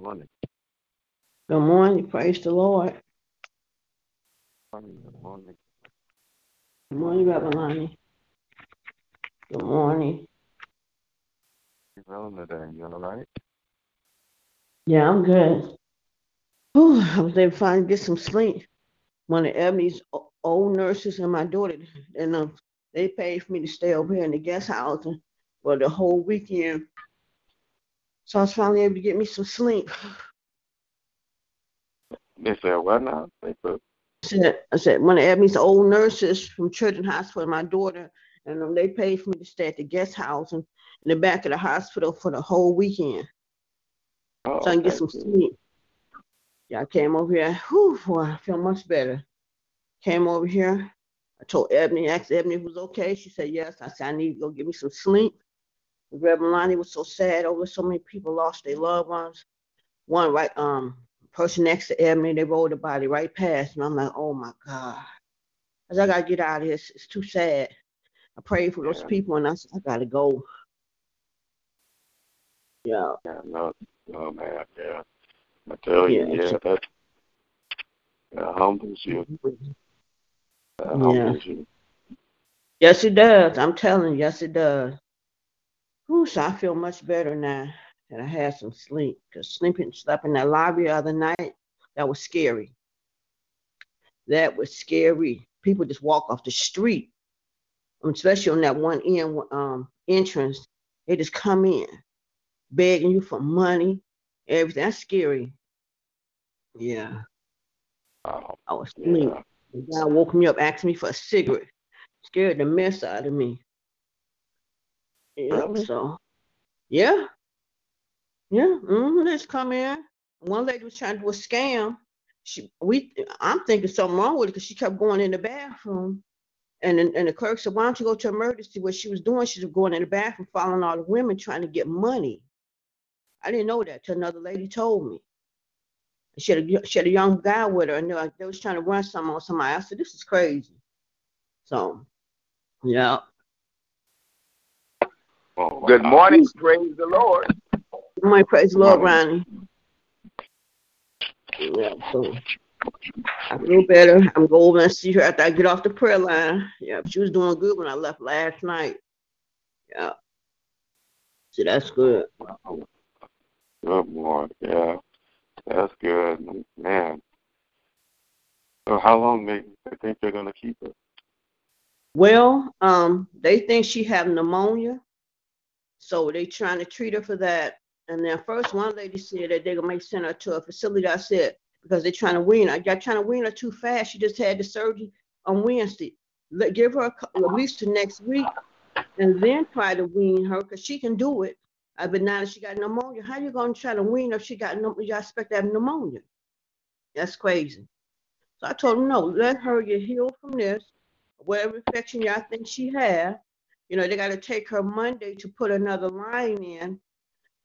morning. Good morning. Praise the Lord. Morning, Good morning. Good morning, Reverend Lonnie. Good morning. You feeling today? You all right? Yeah, I'm good. Whew, I was able to finally get some sleep. One of Ebony's old nurses and my daughter, and um, they paid for me to stay over here in the guest house for the whole weekend. So I was finally able to get me some sleep. They said what now? I said, I said, one of Ebony's old nurses from Children's Hospital, my daughter, and um, they paid for me to stay at the guest house and in the back of the hospital for the whole weekend. oh, so I can get some sleep. Yeah, I came over here. Whew, boy, I feel much better. Came over here. I told Ebony, asked Ebony if it was okay. She said yes. I said I need to go get me some sleep. Reverend Lonnie was so sad over so many people lost their loved ones. One right um person next to Ebony, they rolled the body right past me. I'm like, oh my God. I said, I gotta get out of here. It's, it's too sad. I prayed for those Yeah. people and I said, I gotta go. Yeah. Yeah, no, no, man. Yeah, I tell you, Yeah, yeah, that that humbles you. That humbles you. Yes, it does. I'm telling you, yes, it does. Whew, so I feel much better now that I had some sleep. Because sleeping, slept in that lobby the other night, that was scary. That was scary. People just walk off the street, um, especially on that one end um, entrance. They just come in, begging you for money, everything. That's scary. Yeah, Wow. I was asleep. Yeah. The guy woke me up, asking me for a cigarette. Scared the mess out of me. Yeah, Really? so yeah, yeah. Mm-hmm. Let's come in. One lady was trying to do a scam. She, we, I'm thinking something wrong with it because she kept going in the bathroom, and and the clerk said, "Why don't you go to emergency?" What she was doing, she was going in the bathroom, following all the women trying to get money. I didn't know that till another lady told me. She had a, she had a young guy with her, and they, were- they was trying to run something on somebody. I said, "This is crazy." So, yeah. Oh, Good wow. morning. Praise the Lord. Good morning, praise the Lord, Morning. Ronnie. Yeah, so I feel better. I'm going over and see her after I get off the prayer line. Yeah, she was doing good when I left last night. Yeah. So that's good. Good boy. Yeah, that's good, man. So how long they, they think they're gonna keep her? Well, um, they think she have pneumonia, so they trying to treat her for that. And then first one lady said that they're gonna make send her to a facility. I said because they're trying to wean her. Y'all trying to wean her too fast. She just had the surgery on Wednesday. Let give her a, at least to next week, and then try to wean her because she can do it. Uh, but now that she got pneumonia, how you gonna try to wean her? if She got pneumonia. You expect to have pneumonia? That's crazy. So I told them no. Let her get healed from this, whatever infection y'all think she had. You know, they got to take her Monday to put another line in,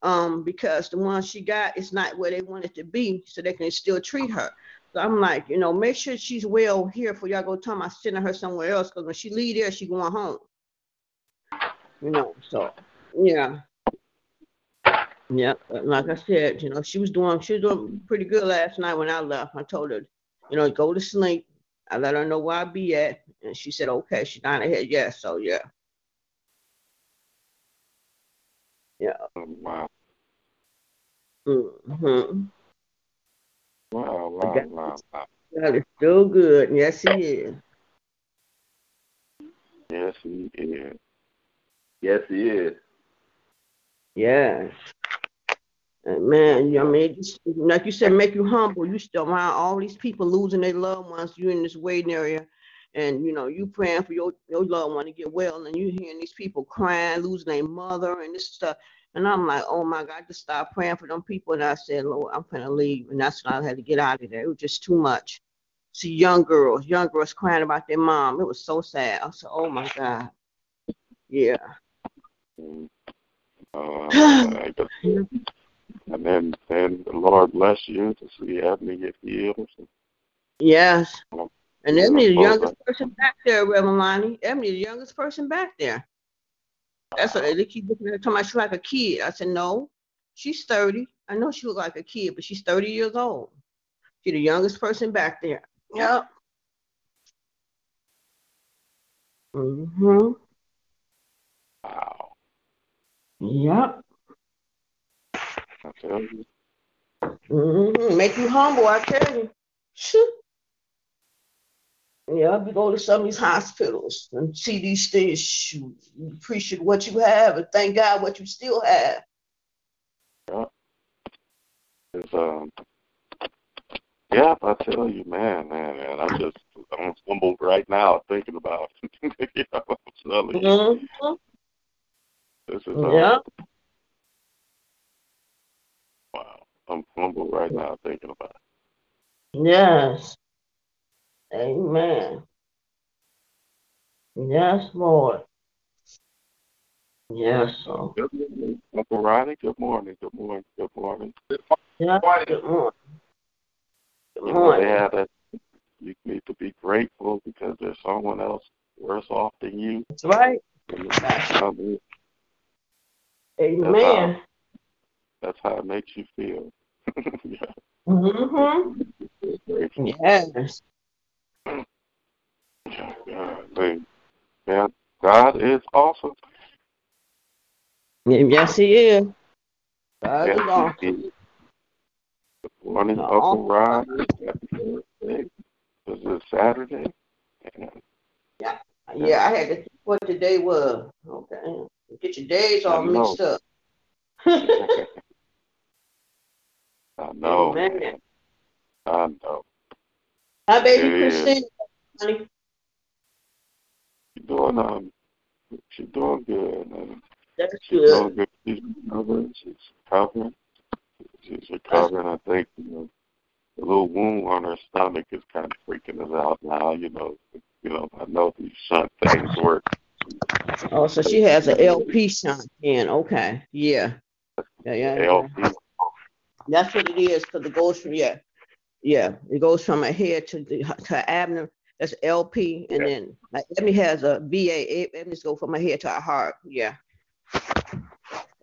um, because the one she got is not where they want it to be, so they can still treat her. So I'm like, you know, make sure she's well here for y'all go tell I'm sending her somewhere else, because when she leave there, she going home. You know, so yeah. Yeah, like I said, you know, she was doing she was doing pretty good last night when I left. I told her, you know, go to sleep. I let her know where I be at, and she said, okay. She nodded her head, yes. So yeah, yeah. Oh, Wow. Mm-hmm. Wow, wow, wow, wow. God is still good. Yes, he is. Yes, he is. Yes, he is. Yes. Man, I mean, like you said, make you humble. You still around all these people losing their loved ones. You in this waiting area, and you know you praying for your your loved one to get well, and you hearing these people crying, losing their mother, and this stuff. And I'm like, oh my God, I just started praying for them people, and I said, Lord, I'm gonna leave, and that's when I had to get out of there. It was just too much. See young girls, young girls crying about their mom. It was so sad. I said, oh my God, yeah. Uh, and then, then the Lord bless you to see Ebony get healed. Yes. Well, And Ebony, the youngest person back there, Reverend Lonnie. Ebony, the youngest person back there. That's what they keep looking at her, talking about she's like a kid. I said, no, She's 30. I know she look like a kid, but she's 30 years old. She's the youngest person back there. Yep. Mm-hmm. Wow. Yep. You. Mm-hmm. Make you humble, I tell you. Shoo. Yeah, you go to some of these hospitals and see these things. Shoot, you appreciate what you have and thank God what you still have. Yeah. It's um yeah, I tell you, man, man, man, I'm just I'm humbled right now thinking about it. you know, I'm telling you. Mm-hmm. This is um, Yeah. wow. I'm humbled right now thinking about it. Yes. Amen. Yes, Lord. Yes, Lord. Good morning, Uncle Ronnie. Good morning. Good morning. Good morning. Yeah. Good morning. Good You know, they morning. have that you need to be grateful because there's someone else worse off than you. That's right. And That's how, Amen. that's how it makes you feel. yeah. Mm-hmm. Yes. Yeah, God, yeah, God is awesome. Yes, he is. God is Yes, awesome. he is. Good morning, Uncle. Happy. This is Saturday. Yeah. Yeah, I had to think what the day was. Okay. Get your days all mixed up. I know, Amen. man. I know. Hi, baby is. Christine. Honey. She's doing um she's doing good. Man. That's She's good. doing good. She's recovering. She's recovering. She's recovering. I think, you know, the little wound on her stomach is kind of freaking us out now, you know. You know, I know these shunt things work. Oh, so she has an LP shunt in. Okay. Yeah. Yeah, yeah. yeah. LP. That's what it is, for the from yeah, yeah, it goes from her head to the to abdomen. That's LP, and Yeah. then like Ebony has a VA. Ebony's go from her head to her heart. Yeah.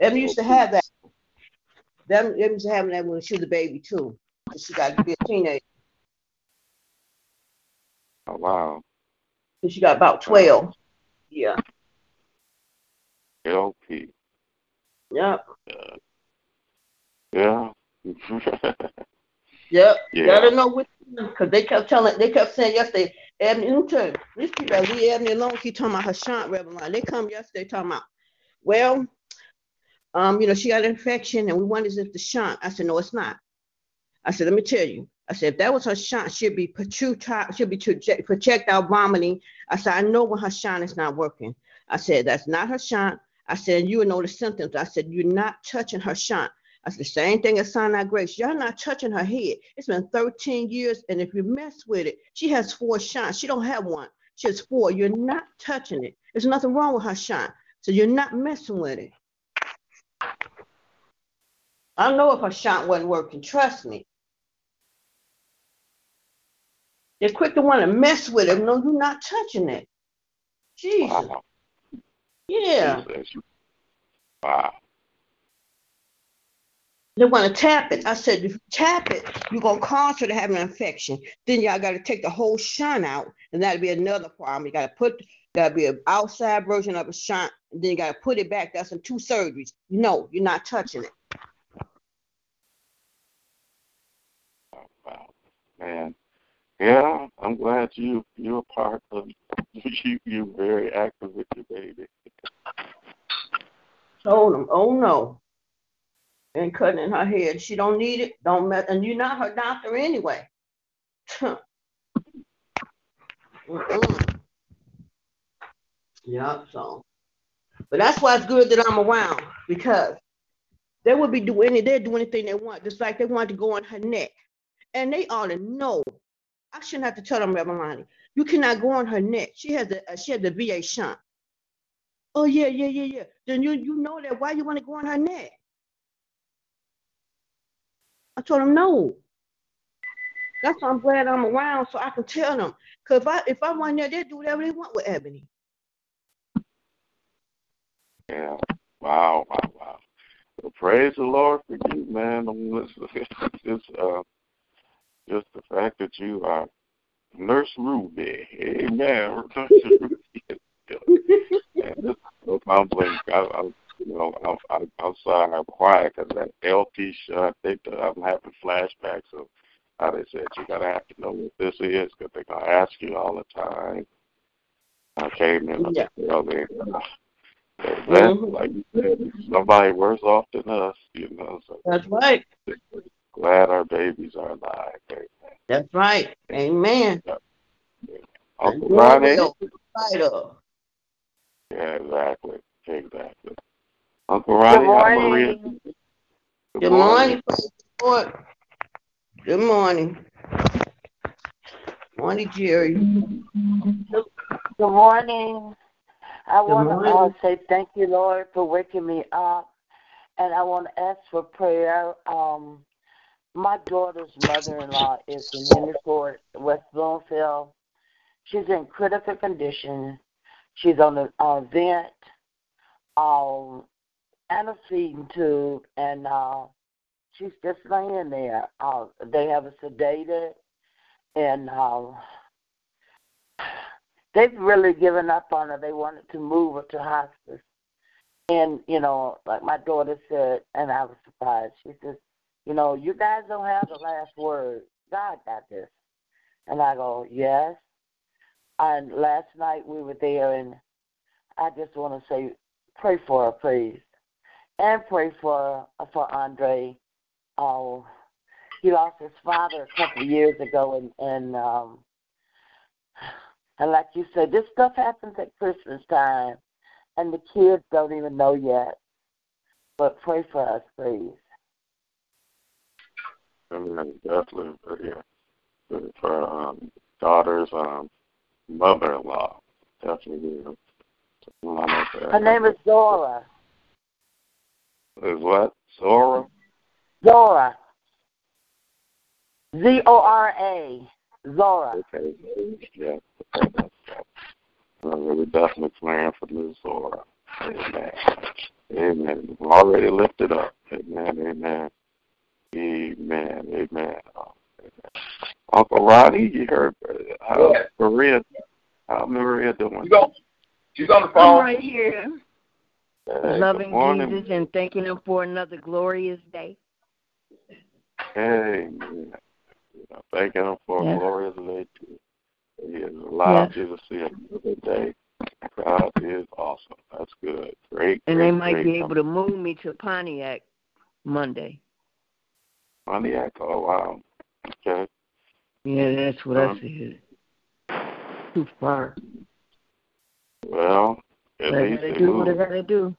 Ebony used to have that. Them Ebony used to have that when she was a baby too. She got to be a teenager. Oh, wow. She got about twelve. Yeah. LP. Yep. Uh, yeah. Yep. Yeah. Gotta know what because they kept telling they kept saying yesterday, Ebony, let me tell you, these people that leave Ebony alone keep talking about her shunt Reverend. They come yesterday talking about, well, um, you know, she got an infection and we wondered if the shunt. I said, no, it's not. I said, let me tell you. I said, if that was her shunt, she'd be protrude, she'd be project- projectile vomiting. I said, I know when her shunt is not working. I said, that's not her shunt. I said, you will know the symptoms. I said, you're not touching her shunt. Said, the same thing as Sinai Grace. Y'all not touching her head. It's been 13 years, and if you mess with it, she has four shunts. She don't have one. She has four. You're not touching it. There's nothing wrong with her shunt. So you're not messing with it. I know if her shunt wasn't working. Trust me. They're quick to want to mess with it. No, you're not touching it. Jesus. Wow. Yeah. Jesus. Wow. They want to tap it. I said, if you tap it, you're going to cause her to have an infection. Then y'all got to take the whole shunt out, and that'll be another problem. You got to put, that'll be an outside version of a shunt, and then you got to put it back. That's in two surgeries. No, you're not touching it. Wow. Man. Yeah, I'm glad you you're a part of you you very active with your baby. Told them, oh no. And cutting in her head. She don't need it. Don't mess. And you're not her doctor anyway. Yep, so. But that's why it's good that I'm around because they would be doing any, they'll do anything they want, just like they want to go on her neck. And they ought to know. I shouldn't have to tell them, Reverend. You cannot go on her neck. She has uh, she has the VA shunt. Oh yeah, yeah, yeah, yeah. Then you you know that. Why you want to go on her neck? I told them no. That's why I'm glad I'm around so I can tell them. Cause if I if I want there, they'd do whatever they want with Ebony. Yeah. Wow, wow, wow. Well, praise the Lord for you, man. It's, uh, just the fact that you are Nurse Ruby. Amen. and it's so humbling. I, I, you know, I'm, I'm, I'm sorry I'm quiet because that LP shunt, they, I'm having flashbacks of how they said you gotta have to know what this is because they're gonna ask you all the time. I came in, Yeah. you know, they, uh, that, Mhm. like you said, somebody worse off than us, you know. So That's right. glad our babies are alive. Amen. That's right. Amen. Uncle Ronnie. well in spite of. Yeah, exactly, exactly. Uncle Ronnie, I'm Maria. morning. Good morning, praise the Lord. Good morning. Morning, Jerry. Good morning. I want to uh, say thank you, Lord, for waking me up. And I want to ask for prayer. Um, my daughter's mother-in-law is in Henry Ford, West Bloomfield. She's in critical condition. She's on a uh, vent, um, and a feeding tube, and uh, she's just laying there. Uh, they have her sedated, and uh, they've really given up on her. They wanted to move her to hospice. And, you know, like my daughter said, and I was surprised, she says, you know, you guys don't have the last word. God got this. And I go, yes. And last night we were there, and I just want to say, pray for her, please. And pray for for Andre. Oh, he lost his father a couple of years ago, and, and um, and like you said, this stuff happens at Christmas time, and the kids don't even know yet. But pray for us, please. Amen. Definitely, uh, yeah. For, um, daughter's um, mother-in-law, definitely. Yeah. Someone like that. Her name is Zora. Is what? Zora. Zora. Z O R A. Zora. Okay. Yeah. Okay. that's that. Uh, we're definitely praying for Ms. Zora. Amen. Amen. We're already lifted up. Amen. Amen. Amen. Amen. Uh, amen. Uncle Roddy, you heard uh, how Yes. Maria, how Maria doing? You go. She's on the I'm phone. right here, Hey, loving. Jesus and thanking Him for another glorious day. Amen. Know, thanking him for a glorious day too. He has allowed Yes. you to see another day. God is awesome. That's good. Great. And great, they might be able to move me to Pontiac Monday. Pontiac. Oh wow. Okay. Yeah, that's what Um, I said. Too far. Well, at But I least gotta they do what I move. gotta do.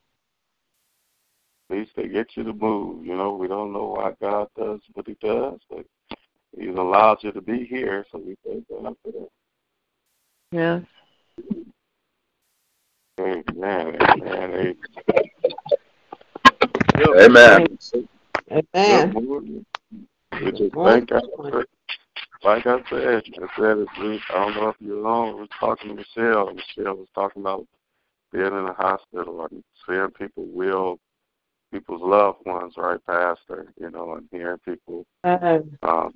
At least they get you to move. You know, we don't know why God does what He does, but He's allowed you to be here, so we thank God for that. Yeah. Amen. Amen. Amen. Amen. Good morning. We just Morning. thank God for. Like I said, I said it. I don't know if you're alone. We were talking to Michelle. Michelle was talking about being in the hospital and seeing people will people's loved ones right past her, you know, and hearing people Uh, um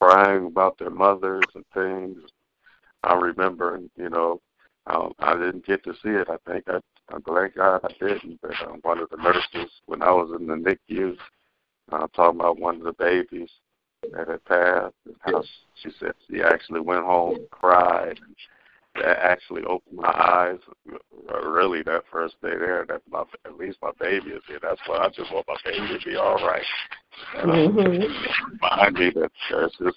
crying about their mothers and things. I remember, you know, um, I didn't get to see it. I think I, I'm glad God I didn't. But um, one of the nurses, when I was in the NICU, uh, talking about one of the babies that had passed, and how she said she actually went home and cried. And that actually opened my eyes. Really, that first day there, that my at least my baby is here. That's why I just want my baby to be all right. And mhm. remind me that there's just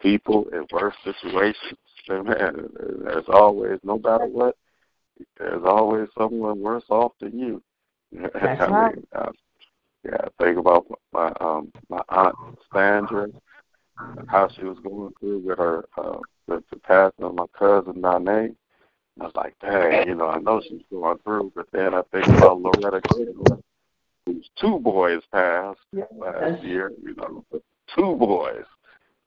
people in worse situations. Amen. There's always, no matter what, there's always someone worse off than you. That's I right. mean, yeah, I think about my um my aunt Sandra, and how she was going through with her uh with the passing of my cousin Nane. I was like, dang, you know, I know she's going through, but then I think about Loretta Gaylor, whose two boys passed last year, you know, two boys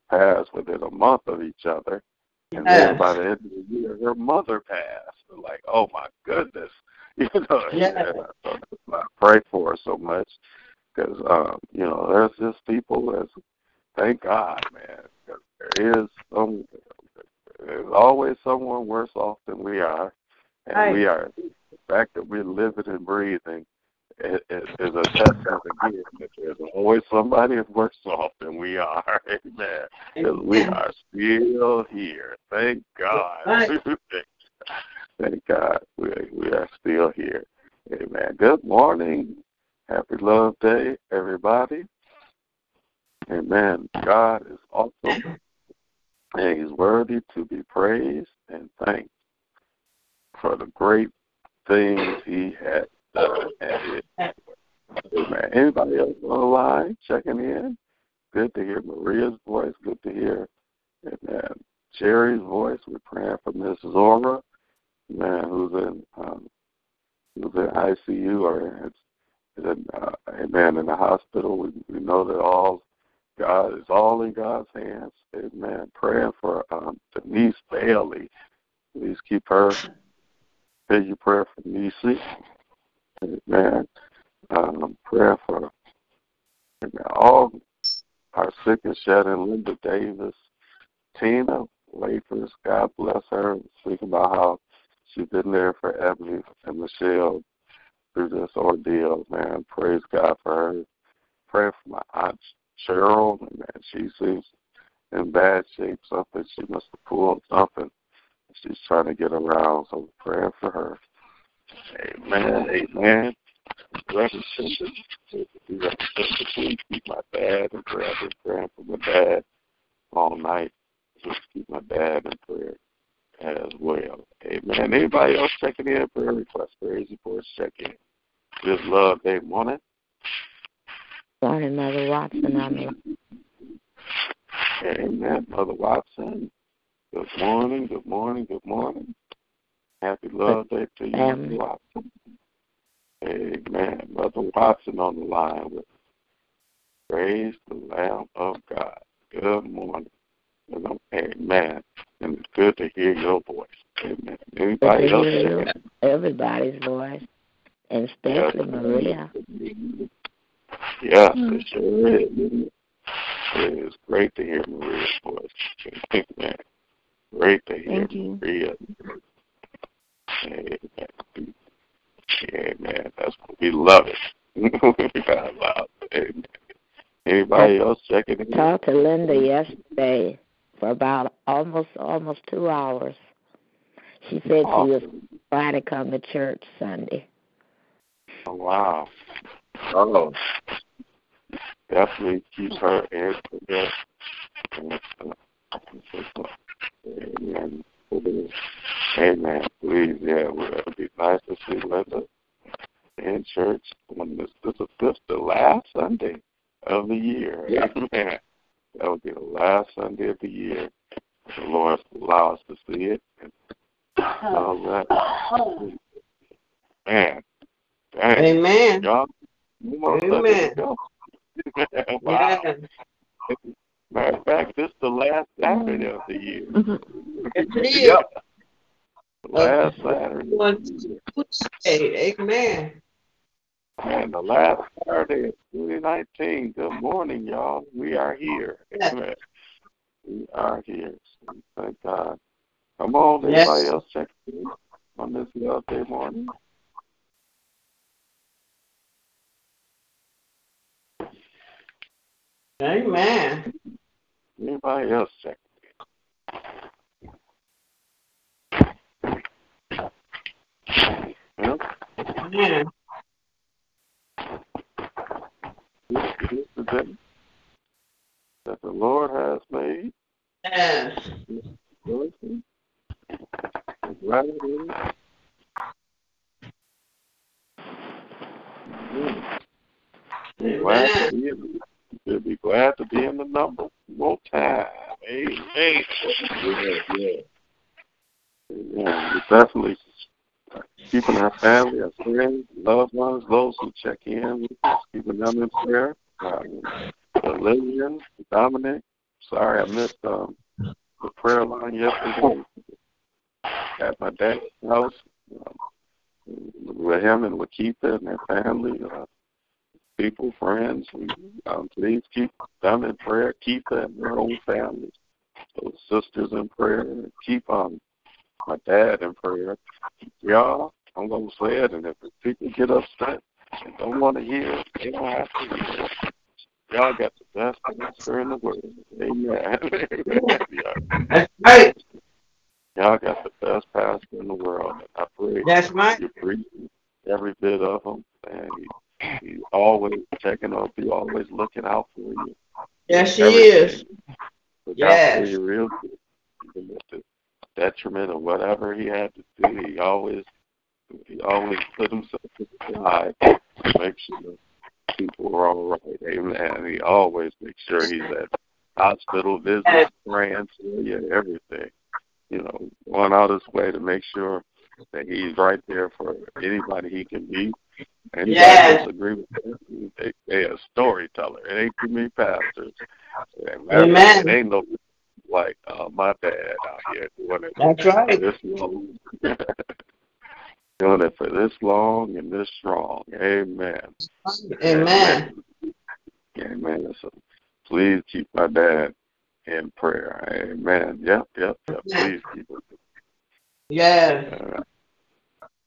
passed within a month of each other. And then by the end of the year, her mother passed. Like, oh my goodness, you know. Yes. And I thought, pray for her so much because um, you know there's just people that's thank God, man. there is some there's always someone worse off than we are, and Right. we are. The fact that we're living and breathing is, a testament again that there's always somebody worse off than we are. Amen. 'Cause we are still here. Thank God. Right. Thank God we we are still here. Amen. Good morning. Happy Love Day, everybody. Amen. God is awesome and He's worthy to be praised and thanked for the great things He has done is. Amen. Anybody else on the line checking in? Good to hear Maria's voice. Good to hear Amen. Jerry's voice. We're praying for Miss Zora, man, who's in um, who's in ICU or is in, uh, amen in the hospital. We, we know that all God is all in God's hands. Amen. Praying for um, Denise Bailey. Please keep her. Say your prayer for Nisi. Amen. Um, prayer for amen, all our sick and in Linda Davis, Tina Wafers, God bless her. Speaking about how she's been there for Ebony and Michelle through this ordeal, man. Praise God for her. Pray for my aunt Cheryl, man. She seems in bad shape. Something she must have pulled something. She's trying to get around, so praying for her. Amen. Amen. Reverend Cindy, please keep my dad in prayer. I've been praying for my dad all night. Just keep my dad in prayer as well. Amen. Anybody else checking in? Prayer request, praise reports, check in. Just love day morning. Morning, Mother Watson. I'm Amen. Mother Watson. Good morning, good morning, good morning. Happy love day to you, Mother. Watson. Amen. Mother Watson on the line with Praise the Lamb of God. Good morning. Amen. And it's good to hear your voice. Amen. Anybody Good else everybody's voice, and especially Maria. Yes, hmm. it sure is. isn't it? It is great to hear Maria's voice. Amen. Great to hear Thank you. Maria. Amen. Amen. That's what we love it. God love it. Amen. Anybody else checking in? Talked to Linda yesterday for about almost almost two hours. She said she was trying to come to church Sunday. Oh, wow. Oh, Definitely keep her in prayer. Amen. Amen. Please, yeah, well, it would be nice to see Linda in church when this, this is this the last Sunday of the year. Yeah. Amen. That would be the last Sunday of the year. The Lord allow us to see it and all that. Man, dang, Amen. y'all, almost Amen. Sunday to go. wow. Yeah. Matter of fact, this is the last Saturday of the year. Mm-hmm. It is. yep. Last Saturday. Tuesday. Amen. And the last Saturday of 2019. Good morning, y'all. We are here. Amen. We are here. So thank God. Come on, Yes. anybody else check in on this love day morning? Amen. Anybody else in? Well, Amen. this is the day that the Lord has made. Yes. Glad in it. Be glad to Amen. be in We'll be glad to be in the number one more time. Amen. Yeah, yeah. We're definitely keeping our family, our friends, loved ones, those who check in keeping them in prayer. Um, uh, Lillian, Dominic, sorry I missed um, the prayer line yesterday at my dad's house. Um, with him and with Keitha and their family, uh, people, friends. We, um, please keep them in prayer. Keitha and their own families, those sisters in prayer. Keep um, my dad in prayer. Y'all, I'm gonna say it, and if people get upset and don't want to hear it, they don't have to hear it. Y'all got the best pastor in the world. Amen. That's right. Y'all got the best pastor in the world. I pray That's right. you preach every bit of him, and he, he's always checking up. He's always looking out for you. Yes, she Everything. is. Look Yes. out for you real good. Even at the detriment of whatever he had to do, he always he always put himself to the side to make sure people were all right. Amen. He always makes sure he's at hospital visits, praying you, everything. You know, going out his way to make sure that he's right there for anybody he can meet. Anybody Yes. disagree with him, they, they a storyteller. It ain't too many pastors. And Amen. It ain't no like uh, my dad out here doing it That's right. for this long. doing it for this long and this strong. Amen. Amen. Amen. So please keep my dad in prayer. Amen. Yep, yep, yep. Please keep him. Yes. Uh,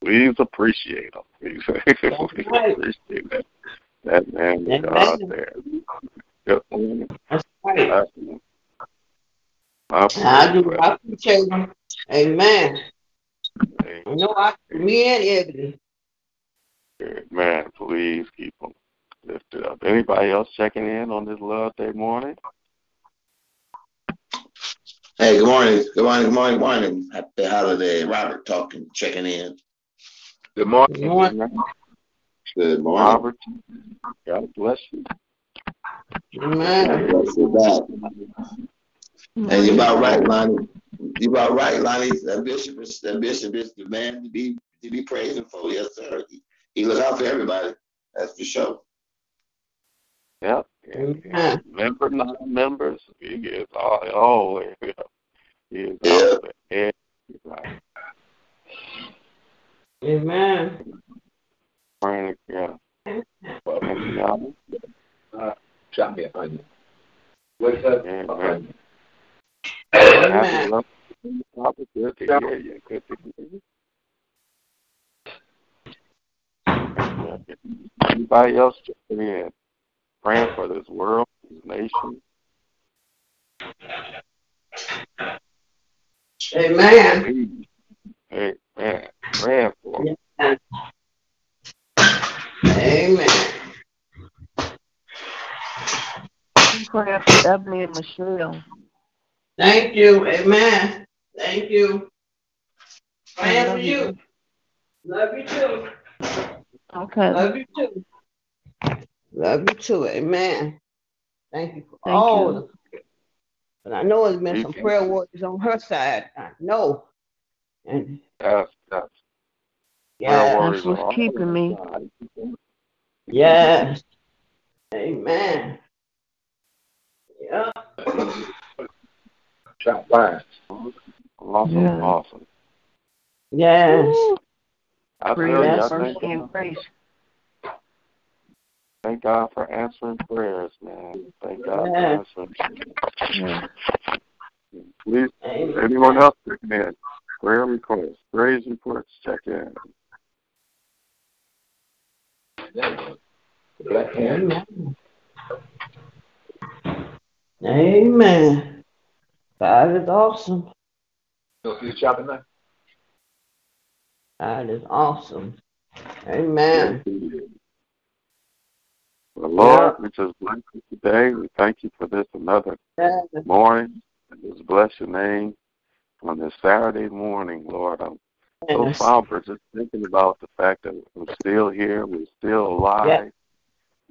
please appreciate him. Please, please right. appreciate that. That man is out there. Good. That's right. I, I I do. pray, I appreciate them. Amen. Amen. You know, I, me and Ebony. Man, please keep them lifted up. Anybody else checking in on this Love Day morning? Hey, good morning. Good morning. Good morning. Good morning. Happy holiday. Robert talking, checking in. Good morning. Good morning. Good morning. Robert, God bless you. Amen. Bless you back. And you're about right, Lonnie. You're about right, Lonnie. That bishop is that bishop is the man to be to be praising for. Yes, sir. He, he look out for everybody. That's for sure. Yep. Amen. Member, non-members, he is all, always, he is Yeah. out there. Everybody. Amen. Praying, yeah. And, y'all, Uh, shot me a onion. What's that? Amen. Amen. Good to hear you. Good to hear you. Anybody else checking in? Praying for this world, this nation. Amen. Amen. Praying for them. Amen. Prayer for Ebony and Michelle. Thank you. Amen. Thank you. Praying for you. you. Love you too. Okay. Love you too. Love you too. Amen. Thank you for Thank all you. the but I know there's been some prayer warriors on her side. I know. And Yes, yes. Yeah, warriors what's keeping me. on the yes. Amen. Yeah. Shot fire. Awesome, Yeah. awesome. Yes. I tell you, I thank God, grace. thank God for answering prayers, man. Thank God Yes. for answering prayers. Yeah. Please, Amen. anyone else checking in? Prayer requests, praise reports, check in. There you go. The black hand. Amen. Amen. God is awesome. You see the chopping? God is awesome. Amen. Well, Lord, we just bless you today. We thank you for this another Yes. morning. And just bless your name on this Saturday morning, Lord. I'm so Yes. somber just thinking about the fact that we're still here, we're still alive.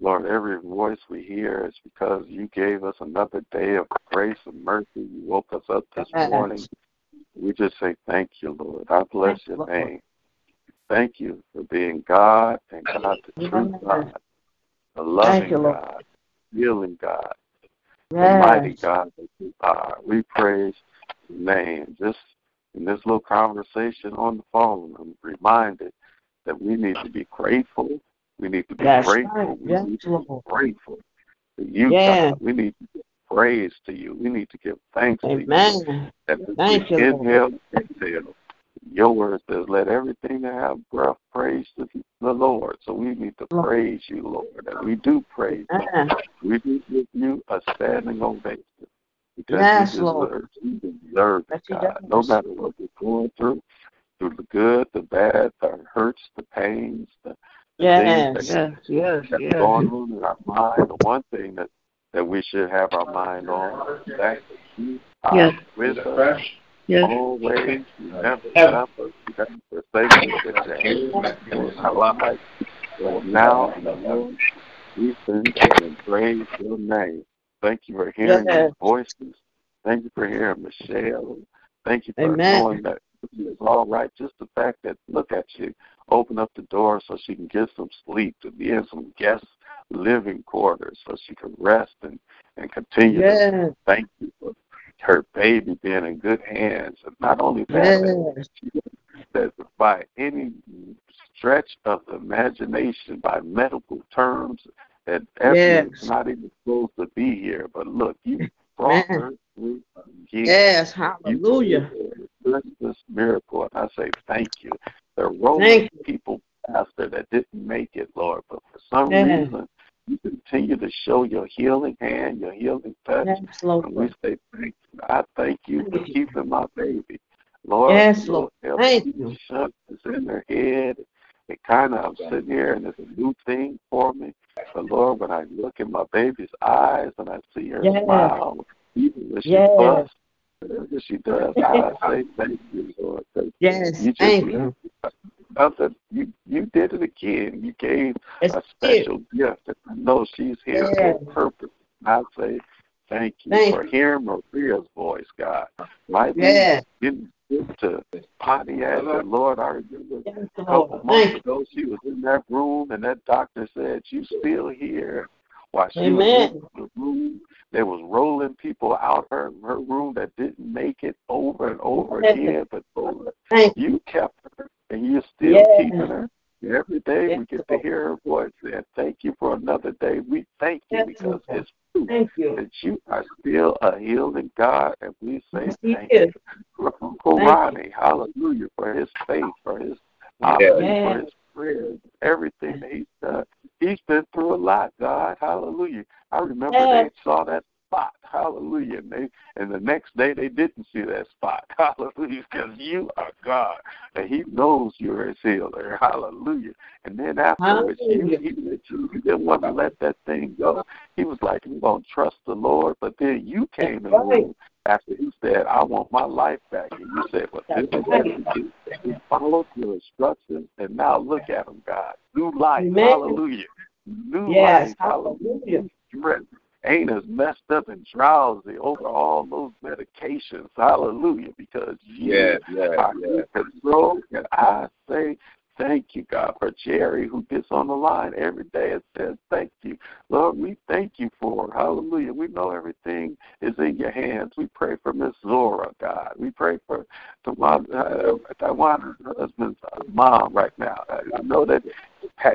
Lord, every voice we hear is because you gave us another day of grace and mercy. You woke us up this Yes. morning. We just say thank you, Lord. I bless your Lord. name. Thank you for being God and God, the true God, the loving you. God, healing God, the mighty God that you are. We praise name. Just in this little conversation on the phone, I'm reminded that we need to be grateful. We need to be That's grateful. right. We Yes, need to be grateful to you, Yeah. God. We need to give praise to you. We need to give thanks to you. Amen. That Thank you, inhale, exhale. Your word says, let everything that have breath praise the, the Lord. So we need to Lord. praise you, Lord. And we do praise you. We do give you a standing ovation. Because Yes, you Lord. deserve, you deserve Yes, it, he God. No matter what we're going through, through the good, the bad, the hurts, the pains, the, the Yes. things that, Yes, yes, that's yes. going on in our mind, the one thing that, that we should have our mind on is that you are Yes. with us Yes. always. You never left us. You never forsaken us with your hand in our lives. Right now, Lord, we thank you and praise your name. Thank you for hearing Yes. your voices. Thank you for hearing Michelle. Thank you for Amen. knowing that it's all right. Just the fact that look at you, open up the door so she can get some sleep, to be in some guest living quarters so she can rest and, and continue to thank you for her baby being in good hands. And not only that, Yes. that by any stretch of the imagination, by medical terms, that Effie Yes. is not even supposed to be here. But look, you brought Man. her through again. Yes. Hallelujah. did this miracle, and I say thank you. There are rolling people, Pastor, that didn't make it, Lord, but for some reason, you continue to show your healing hand, your healing touch, Yes, and we say thank you. I thank you for keeping my baby. Lord, Yes, Lord. help Thank you. shut this in her head. It kind of, I'm sitting here and it's a new thing for me. But Lord, when I look in my baby's eyes and I see her Yes. smile, even when she Yes. busts, whatever she does, I say thank you, Lord. 'cause Yes. You Thank you. nothing. You you did it again. You gave It's a it. special gift. And I know she's here for a purpose. I say thank you Thank for you. hearing Maria's voice, God. Might be Yes. getting to Pontiac, and Lord, I remember Yes, a couple Lord. months Thank ago she was in that room, and that doctor said you still here. While she Amen. was in the room, they was rolling people out her her room that didn't make it over and over again. But Lord, Thank you. you kept her, and you're still Yes. keeping her. Every day we get to hear her voice, and thank you for another day. We thank you because Lord. it's true Thank you. that you are still a healing God, and we say Yes, thank you for Ronnie. Hallelujah for his faith, for his hallelujah, for his prayers, everything that he's done. He's been through a lot, God. Hallelujah. I remember Yes. they saw that spot. Hallelujah. And they and the next day they didn't see that spot. Hallelujah. Because you are God. And he knows you're his healer. Hallelujah. And then afterwards you Hallelujah. he you you didn't want to let that thing go. He was like, I'm gonna trust the Lord, but then you came in the right. room after he said, I want my life back. And you said, Well, this is what you do. He followed your instructions, and now look at him, God. New life. Amen. Hallelujah. New Yes. life. Hallelujah. Hallelujah. Ain't as messed up and drowsy over all those medications. Hallelujah. Because you Yes, yes, are yes. in control. And I say thank you, God, for Jerry who gets on the line every day and says thank you. Lord, we thank you for it. Hallelujah. We know everything is in your hands. We pray for Miss Zora, God. We pray for Tawana, uh, Tawana's husband's mom right now. I I know that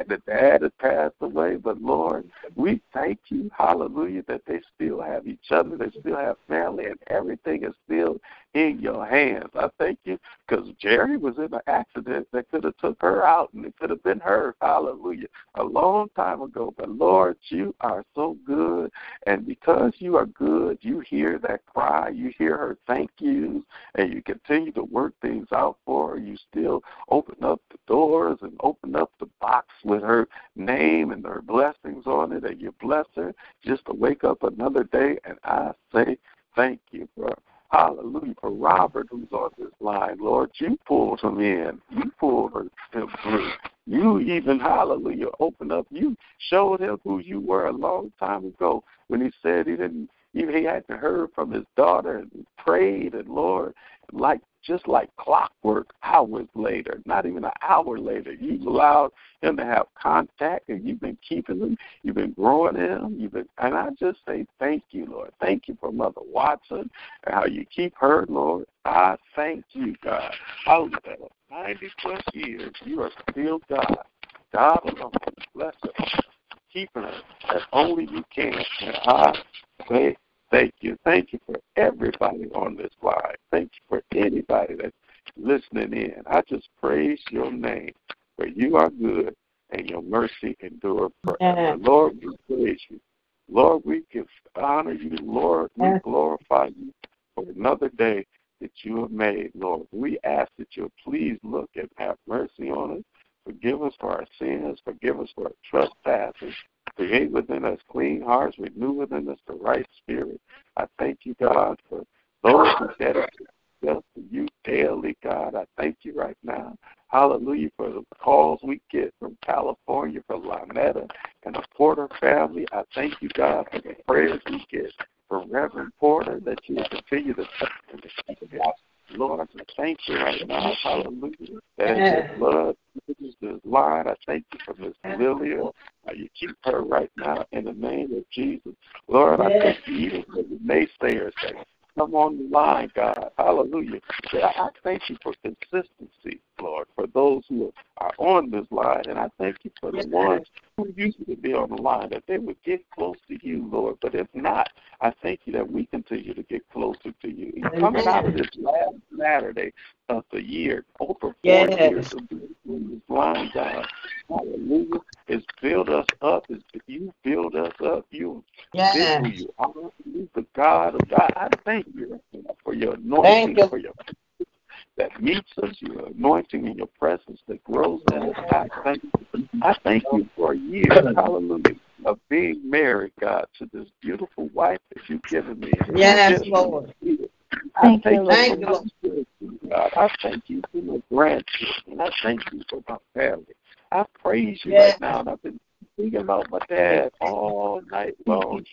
the dad has passed away, but Lord, we thank you, hallelujah, that they still have each other, they still have family, and everything is still in your hands. I thank you because Jerry was in an accident that could have took her out, and it could have been her, hallelujah, a long time ago. But Lord, you are so good, and because you are good, you hear that cry, you hear her thank yous, and you continue to work things out for her. You still open up the doors and open up the box with her name and her blessings on it, and you bless her just to wake up another day. And I say thank you for hallelujah for Robert who's on this line. Lord, you pulled him in. You pulled him through. You even hallelujah opened up. You showed him who you were a long time ago when he said he didn't he hadn't heard from his daughter and prayed and Lord like just like clockwork hours later, not even an hour later, you've allowed him to have contact and you've been keeping him, you've been growing him, you've been and I just say thank you, Lord. Thank you for Mother Watson and how you keep her, Lord. I thank you, God. Hallelujah. 90 plus years, you are still God. God alone. Bless us, keeping us as only you can. And I say thank you. Thank you for everybody on this line. Thank you for anybody that's listening in. I just praise your name, for you are good and your mercy endure forever. Lord, we praise you. Lord, we give honor you. Lord, we glorify you for another day that you have made, Lord. We ask that you please look and have mercy on us. Forgive us for our sins. Forgive us for our trespasses. Create within us clean hearts. Renew within us the right spirit. I thank you, God, for those who dedicate themselves to you daily, God. I thank you right now. Hallelujah for the calls we get from California, from Lynetta and the Porter family. I thank you, God, for the prayers we get from Reverend Porter that you continue to touch and to keep. Lord, I thank you right now. Hallelujah. That your blood is this line. I thank you for Miss Lilia. You keep her right now in the name of Jesus. Lord, I thank you even for the naysayers that come on the line, God. Hallelujah. I thank you for consistency, Lord, for those who are on this line. And I thank you for the ones who used to be on the line, that they would get close to you, Lord. But if not, I thank you that we continue to get closer to you. Coming out of this last Saturday of the year, over four Yes. years of this line, God. Hallelujah. It's built us up. It's, you build us up. You Yes. who you are. You the God of God. I thank you for your anointing, you. for your that meets us, your anointing and your presence that grows in us. I thank you. I thank you for a year, hallelujah, of being married, God, to this beautiful wife that you've given me. And Yes, Lord. I Thank thank you, you Thank for you, my Lord. God. I thank you for my grandchildren. I thank you for my family. I praise you Yes. right now. And I've been thinking about my dad all night long,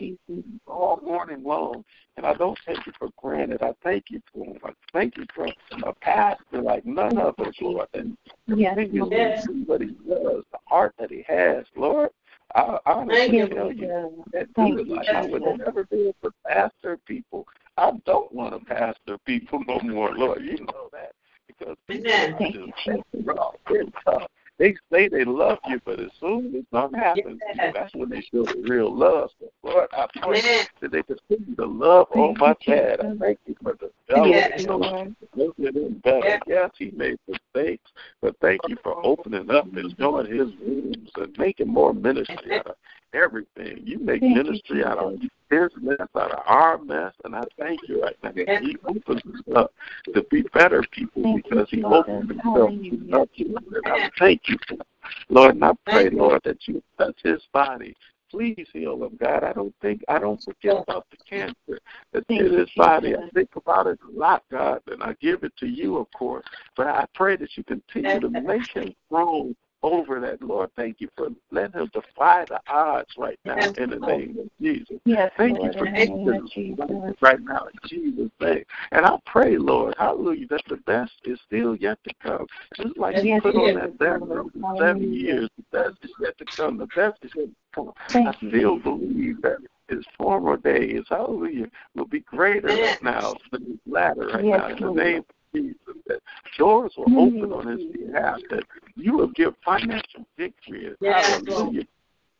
all morning long. And I don't take it for granted. I thank you for him. I thank you for a pastor like none of us, Lord. And Yes, continue to Yes. what he does, the heart that he has, Lord. I honestly Thank you. tell you that Thank good you. I would never be able to pastor people. I don't want to pastor people no more, Lord. You know that because people Amen. are just. They're tough. They say they love you, but as soon as something happens, Yes. that's when they show the real love. So, Lord, I pray Amen. that they continue to love on my you, dad. I Jesus. thank you for the Yes. fellowship, Lord. making him better. Yes. Yes, he made mistakes, but thank you for opening up and showing his rooms and making more ministry out of everything. You make Thank you, ministry out of his mess, out of our mess, and I thank you right now. that He opens us up to be better people Thank you, because he Jesus. opened himself up to us. And I thank you for. Lord, and I pray. Lord, that you touch his body. Please heal him, God. I don't think I don't forget about the cancer that's Thank in his body. I think about it a lot, God, and I give it to you, of course. But I pray that you continue to make him strong over that, Lord. Thank you for letting him defy the odds right now Yes, in the name of Jesus. Yes, Thank Lord, you for in the name him Jesus. right now in Jesus' name. And I pray, Lord, hallelujah, that the best is still yet to come. Just like you Yes, put on that banner over seven years, the best is yet to come. The best is yet to come. I Thank you, still believe that his former days, hallelujah, will be greater right now than his latter right Yes, now. In the name of Jesus, that doors will the open on his behalf, that you will give financial victory. Yes, Hallelujah.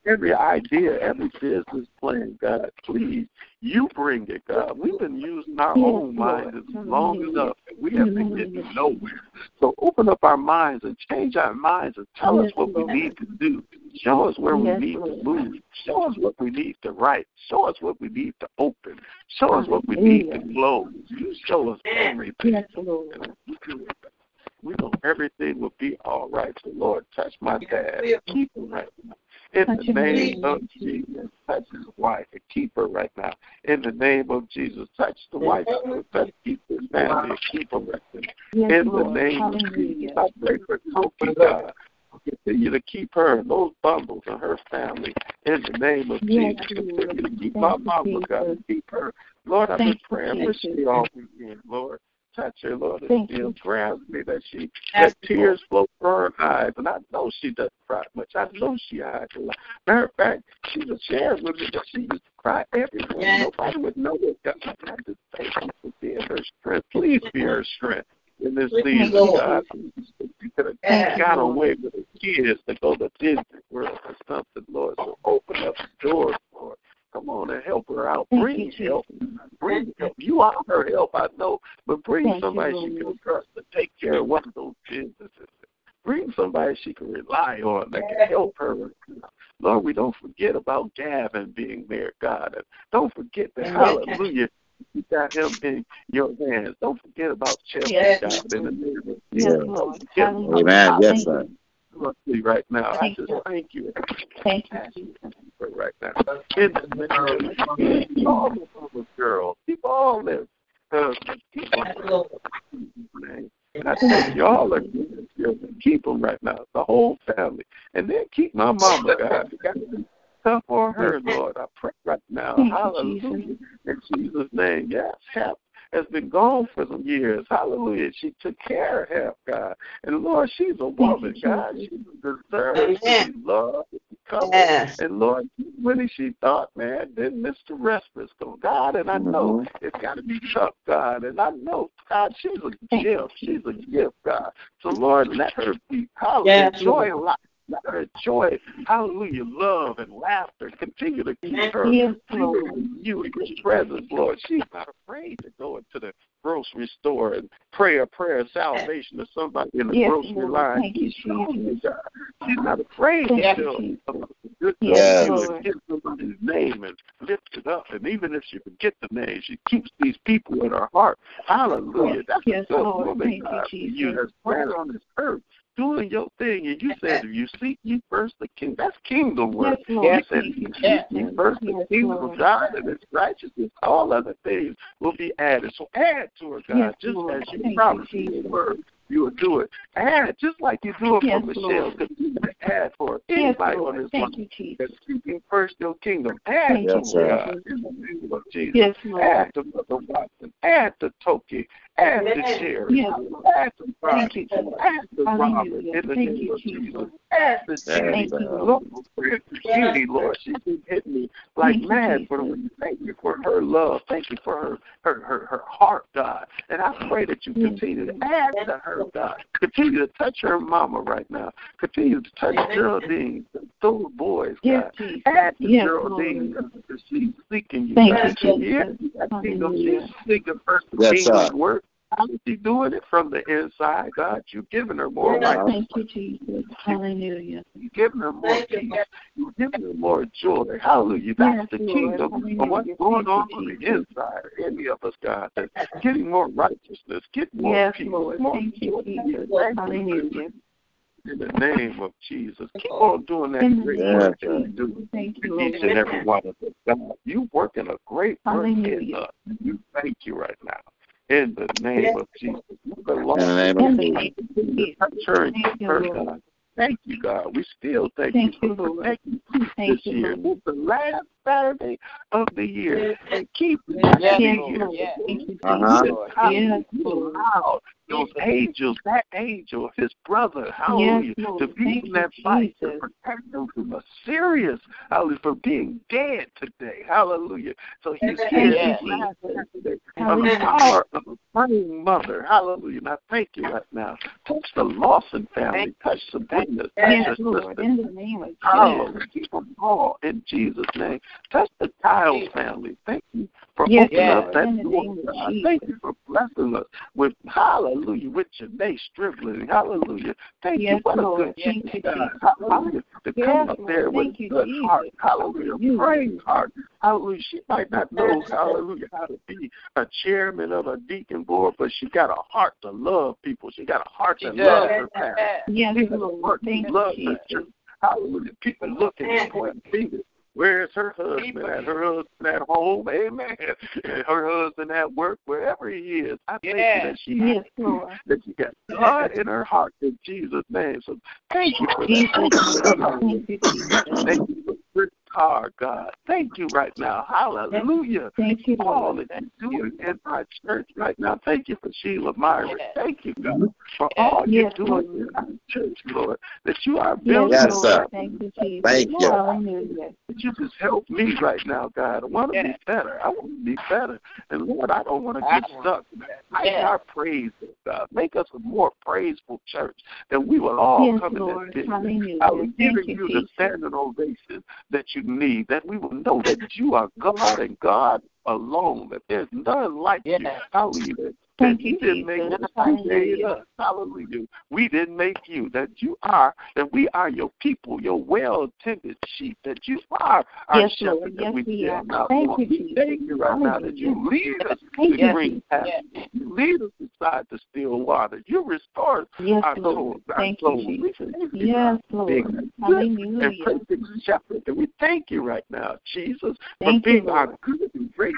Every idea, every business plan, God, please, you bring it, God. We've been using our own minds long enough, we have been getting nowhere. So open up our minds and change our minds and tell us what we need to do. Show us where Yes, we need Lord. to move. Show us what we need to write. Show us what we need to open. Show us what we need to close. You show us everything. Yes, Lord. We know everything will be all right. So Lord, touch my dad. Keep him right now. In Touch the name now. of Jesus, touch his wife and keep her right now. In the name of Jesus, touch the wife, touch keep his family and keep her right now. Yes, In the name of Jesus. I pray for Kofi, God. Continue to keep her and those bundles and her family in the name of Yes, Jesus. Continue to keep Thank my you, mama, God. Jesus. Keep her. Lord, I've been praying with Jesus. you all weekend, Lord. Touch her, Lord, and Thank still you. grabs me that she Yes, that tears flow from her eyes. And I know she doesn't cry much. I know she hides a lot. Matter of fact, she was sharing with me that she used to cry everywhere. Yes. Nobody would know it. God, I just thank you for being her strength. Please be her strength. In this season, God. You could have got away with the kids to go to Disney World or something, Lord. So open up the doors, Lord. Come on and help her out. Bring help. Bring help. You are her help, I know, but bring Thank somebody you, she can trust to take care of one of those businesses. Bring somebody she can rely on that can help her. Lord, we don't forget about Gavin being there, God. And don't forget that, hallelujah, you got him in your hands. Don't forget about Chelsea, Yes. God, in the name of Yes, Lord. Don't forget Hallelujah. Amen. Yes, sir. you. about right now. I just you. thank you. Thank you, Ask you for right now. In the name of all the little girls, keep all their husbands, keep all their name. And I thank you all of you. Keep them right now, the whole family. And then keep my mama, God. You got to be tough for her, Lord. I pray right now. Thank Hallelujah. In Jesus' name. Yes, help has been gone for some years. Hallelujah. She took care of him, God. And Lord, she's a woman, God. She's deserves to be loved, to be covered. Yes. And Lord, really she thought, man, then Mr. Respirus go, God, and I know it's got to be tough, God. And I know, God, she's a gift. She's a gift, God. So, Lord, let her be, hallelujah, Yes, joy Lord. life. Let her enjoy, hallelujah, love and laughter. Continue to keep her feel you in your presence, Lord. She's not afraid to go into the grocery store and pray a prayer of salvation to somebody in the Yes, grocery Lord. line. Thank She's Jesus. She's not afraid to you, tell Jesus. about the good Yes, give somebody's name and lift it up. And even if she forget the name, she keeps these people in her heart. Hallelujah. That's Yes, a good Lord. woman, Thank you, God, you Jesus. that's planted on this earth. Doing your thing, and you said if you seek ye first the king, that's kingdom work. Yes, Lord. You said if you seek ye first the kingdom of God and its righteousness, all other things will be added. So add to it, God, Yes, just Lord. as you promised in your word. You will do it. Add just like you do it Yes, for Michelle. Lord. Continue to add for Yes, anybody on this Thank line you, Jesus. that's seeking first your kingdom. Add Thank to you, God, in the name of Jesus. Yes, Lord. Add to Mother Watson. Add to Toki. Add to Amen. Sherry. Yes. Add to Brian. you. Add to Robert in the Thank name you, of Jesus. Jesus. Add to Judy. you, Lord, Judy, Lord. She's been hitting me like Thank you, mad for the week. Thank you for her love. Thank you for her her her, her heart, God. And I pray that you Yes, continue to add to her, God. Continue to touch her mama right now. Continue to touch Geraldine, those boys, God. Yes, Jesus. Add to Yes, Geraldine Lord. because she's seeking you. Thank God. you, Yeah, Jesus. that kingdom, Hallelujah. she's seeking first the Yes, kingdom's sir. work. How is she doing it from the inside, God? You've given her more Yeah. life. Thank you, Jesus. Hallelujah. You've given her more Thank peace. You've given her more joy. Hallelujah. That's Yes, the Lord. kingdom of what's going on you, on the inside any of us, God. That's getting more righteousness, getting more Yes, peace, Lord. more Thank you. Jesus. Thank you, Hallelujah. in the name of Jesus. Keep on doing that In great work that you do Thank you, for each and every one of us. God, you working a great work in us. You thank you right now. In the name of Jesus. Mother In Lord, the name In of the Jesus. name of continue to touch Thank you, Lord. God. Thank you, God. We still thank, Thank you you, for Lord. protecting Thank this you, year. Lord. It's the last Saturday of the year. And keep it Yes, this Lord. year. Thank you, Uh-huh. Jesus. Yes, Lord. Wow. Those angels, that angel, his brother, hallelujah, Yes, Lord. to be Thank in that fight, to protect them from a serious, hallelujah, for being dead today, hallelujah. So he's here Yes. Saturday of the power of a praying mother, hallelujah. And I thank you right now. Touch the Lawson family, touch Sabrina, touch Yes, her Lord. sister, In the name of Jesus. keep them all in Jesus' name. Touch the Tiles family. Thank you for Yes, opening up that door. name of God. Jesus. Thank you for blessing us with hallelujah, with Janae Strickland. Hallelujah. Thank you. Yes, What a good Thank chick, God. Hallelujah. To Yes, come up Lord. there with Thank a good Jesus. heart. Hallelujah. Hallelujah. Praying heart. Hallelujah. She might not know, hallelujah, how to be a chairman of a deacon board, but she got a heart to love people. She got a heart to love her family. Yes, People Lord. work, Thank you, love her Jesus. church. Hallelujah. People looking and pointing fingers. Where's her husband at? Her husband at home, amen. And her husband at work, wherever he is. I thank you that she Yes, Lord. that she got God in her heart in Jesus' name. So thank you for that. Jesus. Thank you for that. Thank you, Jesus. Thank you for car, God. Thank you right now. Hallelujah. Thank you, for All that you're doing in our church right now. Thank you for Sheila Myers. Thank you, God, for all you're Yes, doing in our church, Lord. That you are building Yes, us sir. up. Thank you, Jesus. Thank you. Hallelujah. That you just help me right now, God. I want to be better. I want to be better. And Lord, I don't want to get stuck. Make our praise, oh God. Make us a more praiseful church that we will all Yes, come in Lord. that Hallelujah. I was giving you, you the standing ovation that you need, that we will know that you are God and God alone, that there's none like you. Hallelujah. That Thank you you, didn't make us, you made Hallelujah. us. Hallelujah. We didn't make you. That you are, that we are your people, your well tended sheep, that you are our Yes, shepherd, Lord. that Yes, we we are. now. Thank Lord, you, we Jesus. thank you right now that you lead us Thank to you, green Jesus. pastures. You lead us beside the still water. You restore Yes, our Lord. souls. Our Thank you, souls. We Jesus. thank Yes, Lord. a good and Hallelujah. perfect shepherd. And we thank you right now, Jesus, for Thank you, being our good and great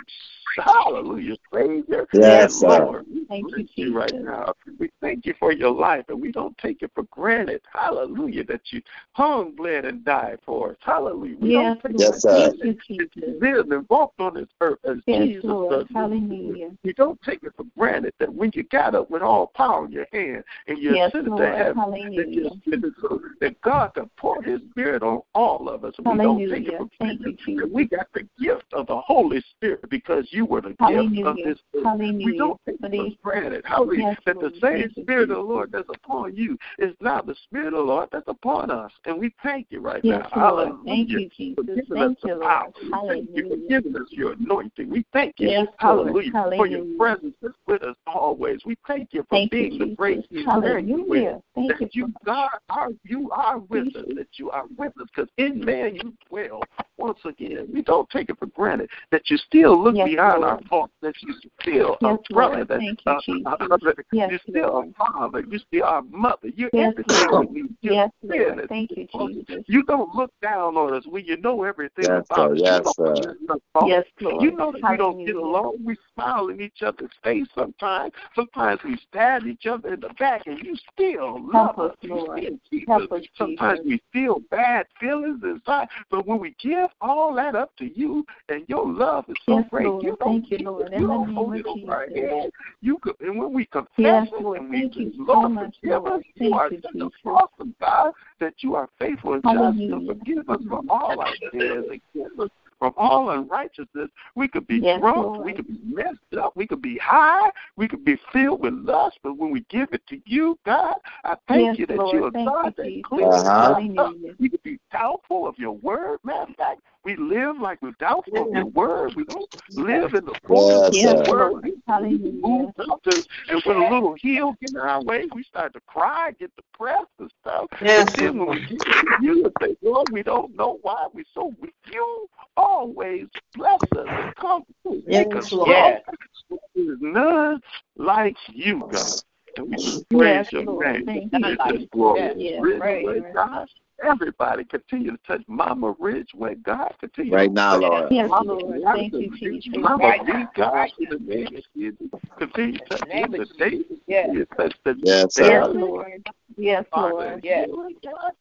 hallelujah Savior Yes, and sir. Lord. We Thank you, you right now. We thank you for your life, and we don't take it for granted. Hallelujah, that you hung, bled, and died for us. Hallelujah. We Yes, don't take Yes, it for. Thank you, that you Jesus. lived and walked on this earth as Yes, Jesus Lord. does. Hallelujah. We don't take it for granted that when you got up with all power in your hand and you Yes, Lord. to heaven, that, Hallelujah. you ascended so that God can pour His Spirit on all of us. And we don't take it Hallelujah. for granted you, that Jesus. we got the gift of the Holy Spirit because you were the gift of Hallelujah. this earth. We Hallelujah. don't take For it for these- granted. Hallelujah. Yes, that the same you, Spirit of the Lord that's upon you is now the Spirit of the Lord that's upon us. And we thank you right Yes, now. Lord. Hallelujah. Thank you, For Jesus. giving us Thank the you, power. We thank you for giving us your anointing. We thank you, Yes, Lord. hallelujah, for your presence is with us always. We thank you for Thank you, being the great. Hallelujah. Thank That you, God, are you are with us. That you are with us. Because in man you dwell. Once again, we don't take it for granted that you still look Yes, beyond Lord. our faults. That you still Yes, a brother. Lord. That Thank you, uh, Jesus. uh, Yes, you're still Lord. a father. You still our mother. You're Yes, everything Lord. we need. You're Yes. Lord. Thank you, Jesus. You don't look down on us when you know everything Yes, about sir. us. Yes, you sir. put us in the fault. Yes, Lord. You know that we don't get along. We smile in each other's face sometimes. Sometimes we stab each other in the back, and you still love us, us. You still keep Help us. Sometimes Jesus. we feel bad feelings inside, but when we give all that up to you, and your love is so Yes, great, Lord. you don't Thank you, Lord. You don't hold it over our head. You could, and when we confess Yes, Lord. and we Thank you say, so much, forgive Lord. us. You are Thank you, such an awesome God that you are faithful and just to forgive us for all our sins and keep us from all unrighteousness. We could be Yes, drunk, Lord. we could be messed up, we could be high, we could be filled with lust, but when we give it to you, God, I thank Yes, you that Lord. you are Thank God you, that cleans us Uh-huh. up. We could be doubtful of your word. Matter of fact, we live like we're doubtful of your word. We don't live in the fullness Yes, of sir. your word. We- we Move mountains, and when a little heel get in our way, we start to cry, get depressed and stuff. Yes, But then when we get to you and say, Lord, we don't know why we're so weak. You always bless us and come through. Make Yes, us Lord. strong. There is none like you, God. And we just praise Yes, your Lord. name. Thank We you. just glorify Yes, Ridgeway, praise. God. Everybody continue to touch Mama Ridgeway, God. Continue Right to now, touch Lord. Yes, Mama Lord. Jackson, Thank you, Jesus. Mama Right B, now. God, in the name of Jesus. Continue to touch Linda Davis. Continue to touch the Yes, sir. Yes, Daily. Lord. Yes, Lord. Yes.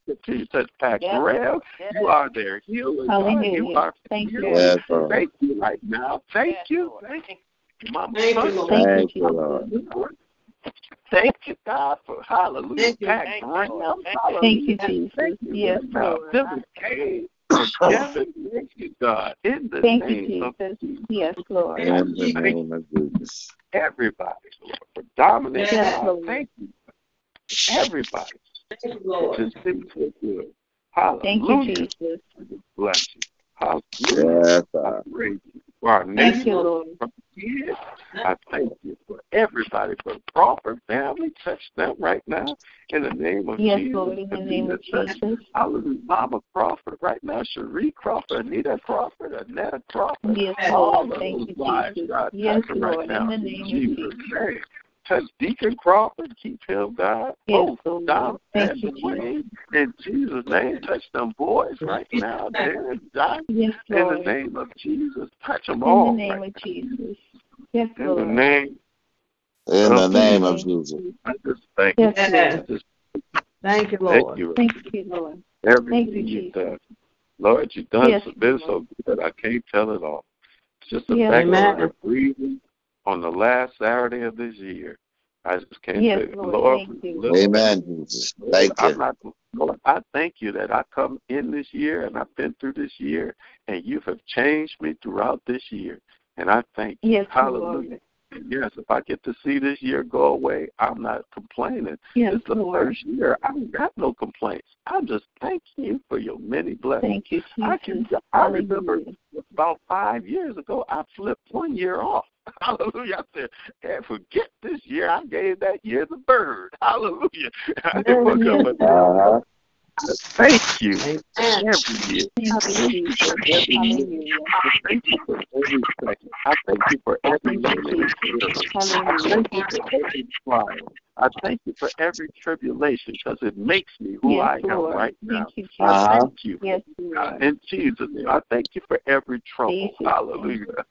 Continue to touch Pat Yes. Graham. You are their healer. God. You Hallelujah. are Thank you. healer. Yes, Lord. Thank you right now. Thank you. Thank you. Mama Thank you, Sunday. Lord. Thank Thank you, you, Jesus. Lord. Thank you, God, for hallelujah. Thank you. Thank Graham. Hallelujah. Thank you, Jesus. Thank you Yes, right. Lord. Billy Kay. Thank you, God. In the Thank name you, of Jesus. Yes, Lord. In the name of Jesus. everybody, Lord, for Dominic. Yes, God, Lord. thank you. Everybody. Thank you, Lord. Just seems so good. Thank you, Jesus. Bless you. Hallelujah. Yes, uh, I praise you for our Thank Thank you, Lord. for kids. I thank you for everybody, for the Crawford family. Touch them right now in the name of Yes, Jesus. Lord, in the name of Jesus. Hallelujah. Mama Crawford right now, Cherie Crawford, Anita Crawford, Annette Crawford. Yes, all Lord. of Thank you, lives, Jesus. God, Yes, them right Lord, now. in the name of Jesus' Jesus. name. Touch Deacon Crawford, keep him, God. Yes, Both Lord. Dom Thank and you, Jesus. Dwayne. In Jesus' name, touch them boys right now. Darren, John, Yes, in the Lord. name of Jesus, touch them In all. the name right of Jesus. Yes, in the Lord. name, In the name of Jesus. Jesus. I just thank you. Yes, Yes. I just Thank you, thank Lord. you. Thank you, Lord. Everything Thank you, you Jesus. done. Lord, you've done Yes, so, been so good. I can't tell it all. It's just the Yes, fact that Amen. we're breathing on the last Saturday of this year. I just can't Yes, say, Lord, Lord, thank you. listen, Amen. Jesus. Thank I'm you. not, Lord, I thank you that I come in this year and I've been through this year, and you have changed me throughout this year. And I thank you. Yes, Hallelujah. Lord. And yes, if I get to see this year go away, I'm not complaining. Yes, it's the Lord. first year. I don't got no complaints. I'm just thanking you for your many blessings. Thank you, I Jesus. can. I remember about five years ago, I flipped one year off. Hallelujah. I said, hey, forget this year. I gave that year the bird. Hallelujah. I didn't look up at Uh-huh. Thank you Amen. every year. Thank you, I thank you for every second. I thank you for every Thank you, minute. Jesus. I thank you for every trial. I thank you for every tribulation because it makes me who Yes, I am Lord. right now. Thank you, I Jesus. Uh-huh. thank you. Yes, Lord. in Jesus' name, I thank you for every trouble. Hallelujah.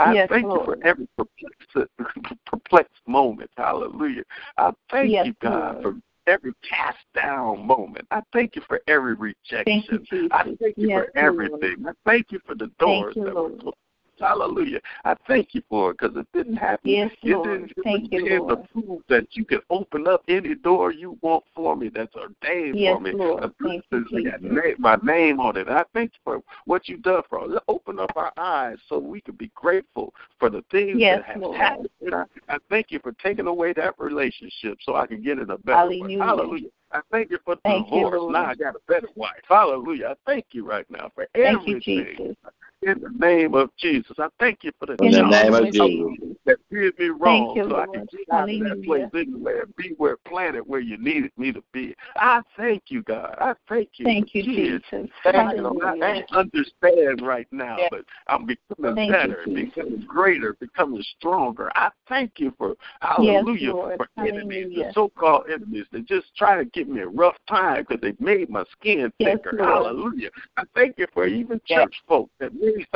I Yes, thank you for every perplexed, perplexed moment. Hallelujah. I thank Yes, you, God, Lord. for every cast down moment. I thank you for every rejection. Thank you. I thank you Yes, for everything. I thank you for the doors you, that were Lord. closed. Hallelujah. I thank you for it because it didn't happen. Yes, you Lord. didn't, you Thank you, Lord. to prove that you can open up any door you want for me that's ordained Yes, for me. Lord. A Thank you, got my name on it. I thank you for what you've done for us. Open up our eyes so we can be grateful for the things Yes, that have Lord. happened. I, I thank you for taking away that relationship so I can get in a better one. Hallelujah. Hallelujah. I thank you for the Thank you, divorce. Lord. now I got a better wife. Hallelujah. I thank you right now for Thank you, everything. Jesus. In the name of Jesus, I thank you for the In the name of Jesus. That did me wrong, you, so I Lord. can get out of that place anyway and be where planted where you needed me to be. I thank you, God. I thank you. Thank for you, kids. Jesus. Thank you. I Hallelujah. don't understand right now, but I'm becoming Thank better, Jesus. becoming greater, becoming stronger. I thank you for hallelujah Lord. for enemies, the so-called enemies that just try to give me a rough time because they made my skin thicker. Lord. Hallelujah. I thank you for even church folk that made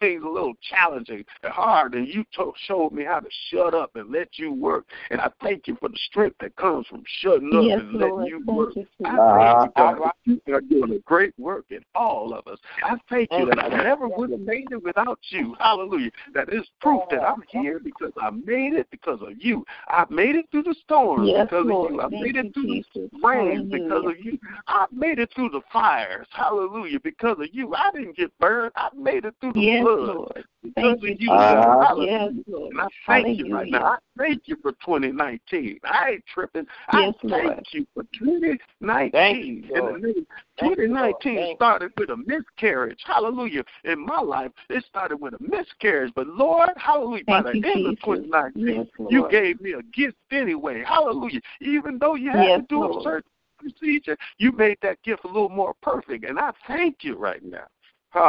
things a little challenging and hard, and you to- showed me how to shut up and let you work. And I thank you for the strength that comes from shutting up Yes, and letting Lord. you Thank work. you, I Jesus. thank Uh-huh. you, God, that you are doing a great work in all of us. I thank you that I never would have made it without you. Hallelujah. That is proof that I'm here because I made it because of you. I made it through the storms Yes, because Lord. of you. I Thank made it through Jesus. the rain because of you. I made it through the fires. Hallelujah. Because of you. I didn't get burned. I made it through the Yes, flood Lord. because Thank of you, you. Uh-huh. Yes, Hallelujah. Lord. And I thank you right now. I thank you for 2019. I ain't tripping. I thank Lord. you for 2019. Thank you, In the Lord. name- Thank you, Lord. 2019 you. started with a miscarriage. Hallelujah. In my life, it started with a miscarriage. But Lord, hallelujah, by the you, end of 2019, Yes, you gave me a gift anyway. Hallelujah. Even though you had Yes, to do Lord. a certain procedure, you made that gift a little more perfect. And I thank you right now.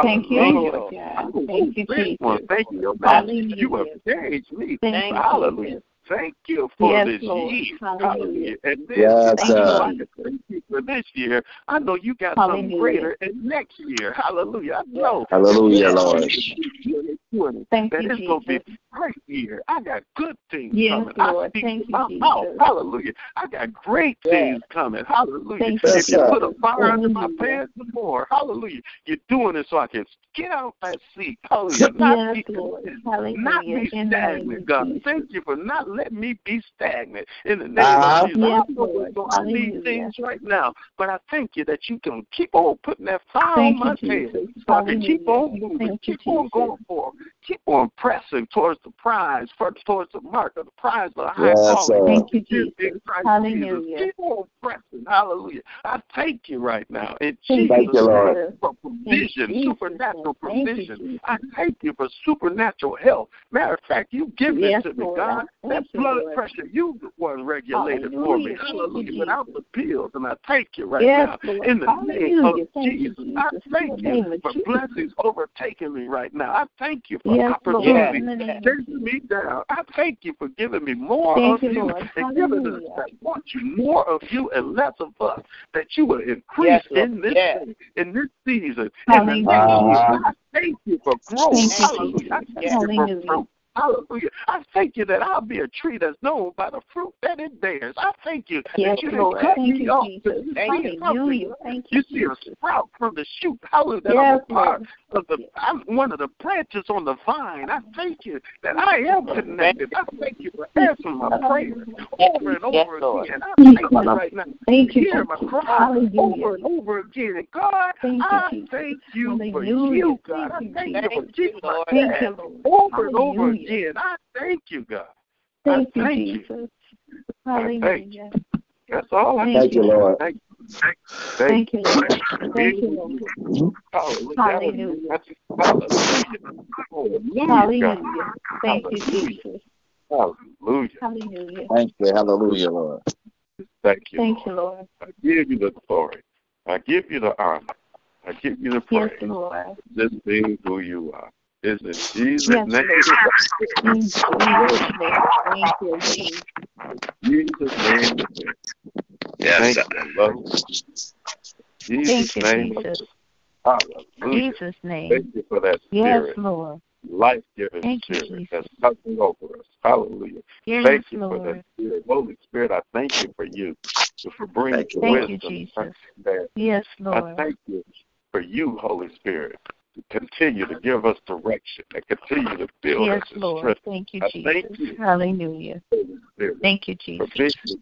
Thank you, Hallelujah. Lord I'm God. a Thank you, grateful. Jesus. Thank you, your master. Hallelujah. You have changed me. Thank you, Hallelujah. Jesus. Thank you for Yes, this Lord. year. Hallelujah. And then Yes, I know sir. I can thank you for this year. I know you got something greater in next year. Hallelujah. I know. Hallelujah, that Lord. 2020, Thank that you, it's going to be a great year. I got good things Yes, coming. I Lord. speak Thank you, my Jesus. mouth. Hallelujah. I got great things coming. Hallelujah. Thank if you Jesus. put a fire under my pants some more, hallelujah. You're doing it so I can get out that seat. Hallelujah. Not Yes, be Lord. content. Not be In the name stagnant, God. Jesus. Thank you for not letting me be stagnant in the name Uh-huh. of Jesus. Yes, I know Lord. going- I need Hallelujah. things right now, but I thank you that you can keep on putting that fire Thank on my you, tail so I can keep on moving, Thank you, keep on Jesus. going forward, keep on pressing towards the prize, for, towards the mark of the prize of the high Yes, calling. sir. Thank you, which is Jesus. in Christ Hallelujah. Jesus. Keep on pressing. Hallelujah. I thank you right now. In Thank Thank Jesus' you, Lord. for provision, Jesus' supernatural name. Thank you, provision. Jesus. I thank you for supernatural health. Matter of fact, you give Yes, it to me, God. I That blood Lord. pressure, you the one regulated for me. Hallelujah. Thank. Without Jesus. the pills, and I thank you right Yes, now. Lord. In the name of Hallelujah. Thank you, Jesus, I thank you for Jesus. blessings overtaking me right now. I thank you for Yes, opportunity In the chasing me down. I thank you for giving me more Thank of you, you Lord. and giving us that want you more of you and less of us. That you will increase Yes, in this Yes. day, in this season, in the next year. Uh-huh. I thank you for growth. Thank you, Hallelujah. I Jesus. thank you for Hallelujah. Hallelujah. I thank you that I'll be a tree that's known by the fruit that it bears. I thank you Yes, that you Lord. cut Thank me you, off. Jesus. You. Hallelujah. Thank you, You see a sprout from the shoot. Hallelujah. That Yes, I'm a part Lord. of the I'm one of the branches on the vine. I thank you that I am connected. I thank you for my prayer over and Yes, over Lord. again. I thank you right now. Thank you, Hear my cry over and over again. God, Thank you, I thank you for Hallelujah. you, God. I Thank you, thank you Jesus. for keeping Thank you, Lord. over and over again. I thank you, God. Thank you. Jesus. Hallelujah. That's all I Thank Thank you. Lord. Thank you. Thank Thank you, Thank you, Lord. Hallelujah. Hallelujah. Thank you, Jesus. Hallelujah. Hallelujah. Thank you. Hallelujah, Lord. Thank you. Thank Lord. you, Lord. I give you the glory. I give you the honor. I give you the Yes, praise. Lord. Just being who you are. Is in Jesus' Yes, name. Jesus' name. Thank you, Jesus. Jesus' name. Thank you, Lord. Jesus' Thank you, name. Jesus. Hallelujah. Jesus' name. Thank you for that spirit. Yes, Lord. Life giving Thank you, spirit that's coming over us. Hallelujah. Yes, Thank you for Lord. that spirit. Holy Spirit, I thank you for you, for bringing Thank you, Thank Lord. you. Jesus. That Yes, I Lord. thank you for you, Holy Spirit, to continue to give us direction and continue to build Yes, us and Lord. strengthen Thank you, I thank Jesus. you. Hallelujah. Spirit. Thank you, Jesus.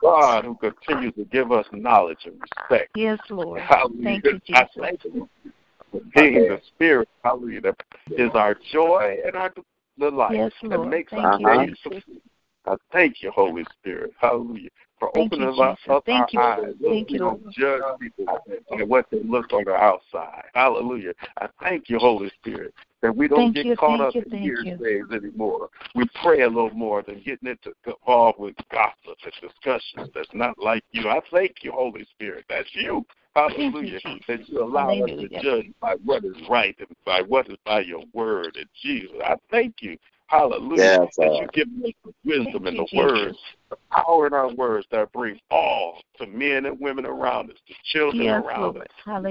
God who continues to give us knowledge and respect. Yes, Lord. Hallelujah. Thank you, I Jesus. thank you for being the spirit, hallelujah, that is our joy and our delight. Yes, that makes Thank our you, Jesus. I thank you, Holy Spirit. Hallelujah. For Thank opening up, Jesus. up Thank our you. eyes. Thank you, don't Lord. judge people and what they look on the outside. Hallelujah. I thank you, Holy Spirit, that we don't Thank get you, caught thank up you, in thank hearsays anymore. We pray a little more than getting into involved with gossip and discussions that's not like you. I thank you, Holy Spirit. That's you. Hallelujah. Jesus. That you allow us to judge by what is right and by what is by your word. And Jesus, I thank you. Hallelujah. Yes, that uh, you give us the wisdom Thank and you, the words, Jesus. the power in our words that brings all to men and women around us, to children Yes, around Lord. us.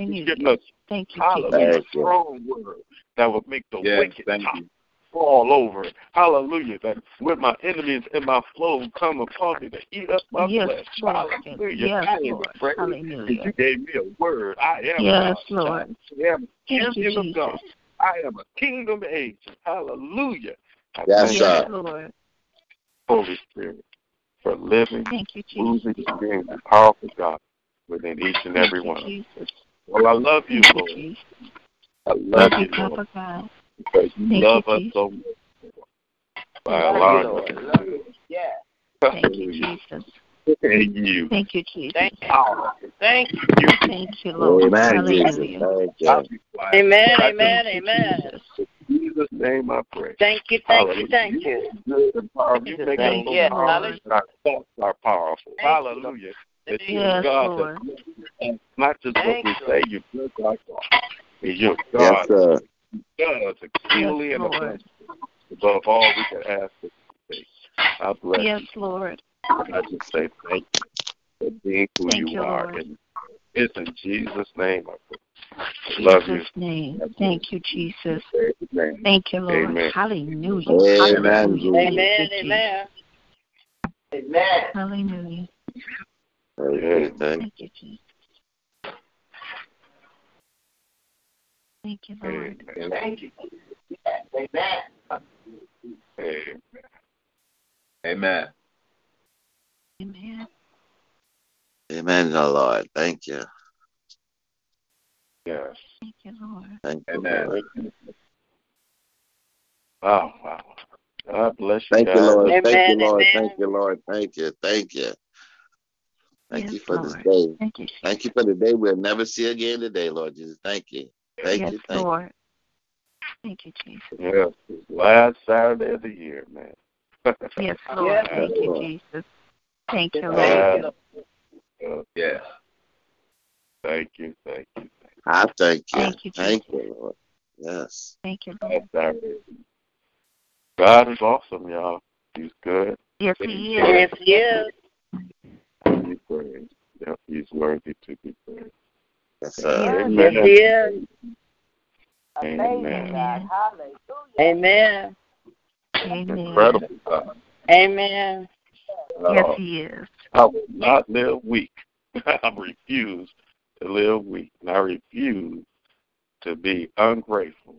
You've given Hallelujah. us Thank you, Hallelujah. Jesus. Thank you. Strong word that would make the Yes, wicked thank top you. Fall over. Hallelujah. That when my enemies and my flow come upon me to eat up my Yes, flesh. Lord. Hallelujah. Yes, I am Lord. afraid. Hallelujah. You gave me a word. I am Yes, God. Lord. I am a Thank you, champion of Jesus. God. I am a kingdom agent. Hallelujah. I Yes, sir. Yes, Lord. Holy Spirit, for living, Thank you, Jesus. moving, and being the powerful God within each and Thank every you, one of us. Jesus. Well, I love you, Lord. I Love love you, you, Lord. Papa God. Because you Thank love you, us Jesus. so much by Thank you, allowing Lord. us to Love live. Yeah. Thank you, Jesus. And you. Thank you, Jesus. Thank you. Thank you. You Thank you, Lord. Amen, Hallelujah. Thank I'll you. be quiet. Amen, amen, amen. Jesus. In Jesus' name I pray. Thank you, thank you, thank you. Good and powerful. You Jesus' make name. us so powerful our thoughts are powerful. Thank Hallelujah. That you're Yes, God Lord. that's not just what we you. say, you judge our thoughts. You're Yes, God sir. Does exceedingly Yes, and Lord. abundantly above all we can ask or think. I bless Yes, you. Lord. I just say thank you for being who Thank you you, are. And it's in Jesus' name I pray. Love you. Jesus' name. Thank you, Jesus. Amen. Thank you, Lord. Amen. Hallelujah. Amen, Hallelujah. Jesus. Thank Amen, you, Jesus. amen. Amen. Hallelujah. Thank you. Thank Thank you, Jesus. Thank you, eh, Lord. Amen. Thank you. Eh, amen. Amen. Amen. Amen. oh Lord. Thank you. Yes. Thank you, Lord. Thank you, Amen. Lord. Wow, wow. God bless you Thank you, guys. Lord. Thank you, Lord. amen. Thank you, Lord. Thank you. Thank you. Thank yes, you for Lord. this day. Thank you, Thank you for the day we'll never see again today, Lord Jesus. Thank you. Thank yes, you. Thank Lord. Thank you, Jesus. Yes, it's last Saturday of the year, man. Yes, Lord. Yes, Thank you, Jesus. Thank you, Lord. Thank you. Uh, Yes. thank you, thank you. you. I thank you. Thank you, Thank Jesus. you, Lord. Yes. Thank you, Lord. God is awesome, y'all. He's good. Yes, He is. Yes, yes. He's praised. Yep, he's worthy to be praised. Yes, sir. Yes, Amen. Yes, Amen. Amen. Amen. Amen. Incredible God. Amen. Yes, Uh, He is. I will not live weak. I refuse to live weak. And I refuse to be ungrateful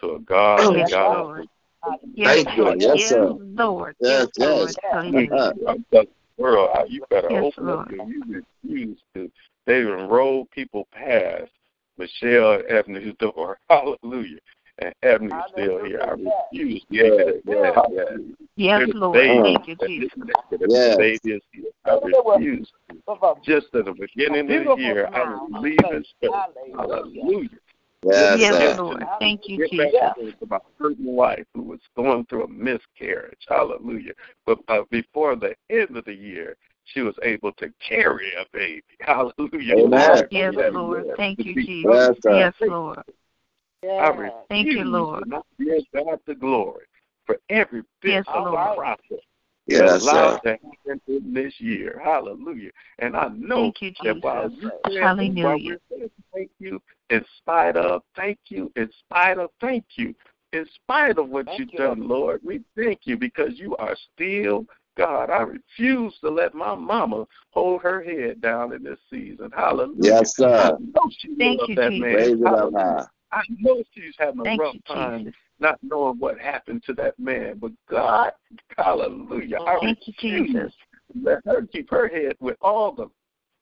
to a God Oh, that yes, got Lord. us. Yes, Thank you. Lord. Yes, yes, sir. Lord. Yes, Lord. yes. Hallelujah. Uh, I'm telling the world, how you better Yes, open Lord. up your you refuse to. They even rolled people past Michelle Ebony's door. Hallelujah. And Ebony's still here. I refuse. Yeah, yeah, yeah. Yes, There's a Lord. baby Thank you, Jesus. disconnected. There's Yes. a baby here. I refuse. Just at the beginning of the year, I was leaving church. Hallelujah. Yes, Yes. Lord. Thank you, Get back Jesus. to my certain wife who was going through a miscarriage. Hallelujah. But uh, before the end of the year, she was able to carry a baby. Hallelujah. Amen. Yes, That- Lord. Thank you, Jesus. Yes, sir. Yes, Lord. I Thank you, Lord. to not give God the glory for every bit Yes, of Lord. the process Yes, that allowed to happen in this year. Hallelujah. And I know Thank you, that while Jesus. you said, Hallelujah. while we're thank you, in spite of, thank you, in spite of, thank you, in spite of what you've done, Lord, we thank you because you are still God. I refuse to let my mama hold her head down in this season. Hallelujah. Yes, I sir. know she Thank loves you, that Jesus. man. Raise it Hallelujah. I know she's having a Thank rough you, time Jesus. not knowing what happened to that man. But God, hallelujah, I Thank you, refuse Jesus. let her keep her head with all the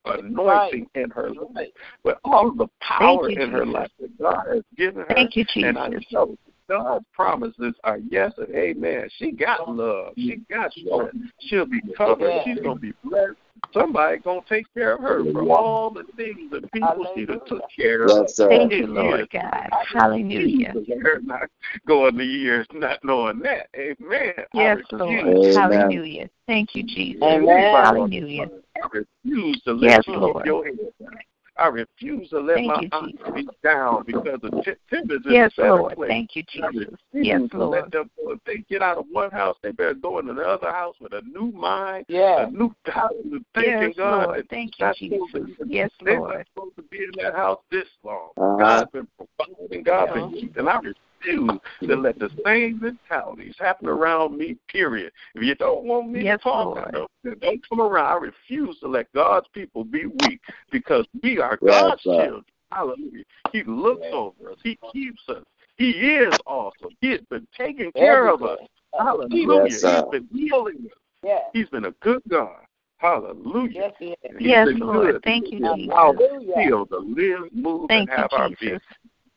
anointing in her life, with all the power you, in her Jesus. life that God has given her. Thank you, And I know God's promises are uh, yes and amen. She got love. She got strength. She'll be covered. She's gonna be blessed. Somebody gonna take care of her for all the things that people she done took care of. Thank you, Lord. God. Hallelujah. Her not going the years not knowing that. Amen. I Yes. Lord. Amen. Hallelujah. Thank you, Jesus. Amen. Hallelujah. I refuse to let Yes, Lord. your head down. I refuse to let Thank my you, aunt be down because of t- Tim is in Yes, a better Lord. place. Thank you, I Jesus. refuse Yes, to let Lord. them if they get out of one house, they better go in another house with a new mind, Yeah. a new house, thanking Yes, God Lord. that Thank you, not supposed to Jesus. even- Yes, they're Lord. not supposed to be in that house this long. Uh-huh. God's been providing, God's been keeping. I refuse to let the same mentalities happen around me, period. If you don't want me Yes, to talk, Lord. don't, don't come around. I refuse to let God's people be weak because we are God's sir. children. Hallelujah. He looks over us. He keeps us. He is awesome. He has been taking care of us. Hallelujah. Yes. He's been healing us. Yeah. He's been a good God. Hallelujah. Yes, he is. And he's Yes, Lord. good. Thank you, He's Jesus. allowed us Hallelujah. still to live, move, Thank and have you, our being, Jesus.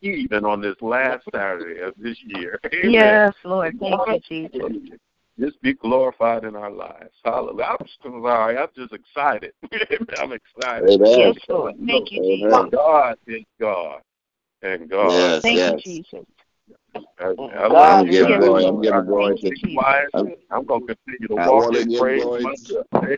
Even on this last Saturday of this year. Amen. Yes, Lord. Thank you, Jesus. Just be glorified in our lives. Hallelujah. I'm so sorry. I'm just excited. I'm excited. Amen. Yes, Lord. Thank you, Jesus. Amen. God is God. And God. Yes, Thank yes. you, Jesus. I, I'm I gonna give glory. I'm giving glory to. I'm- I'm going to continue to I walk wanna in praise glory.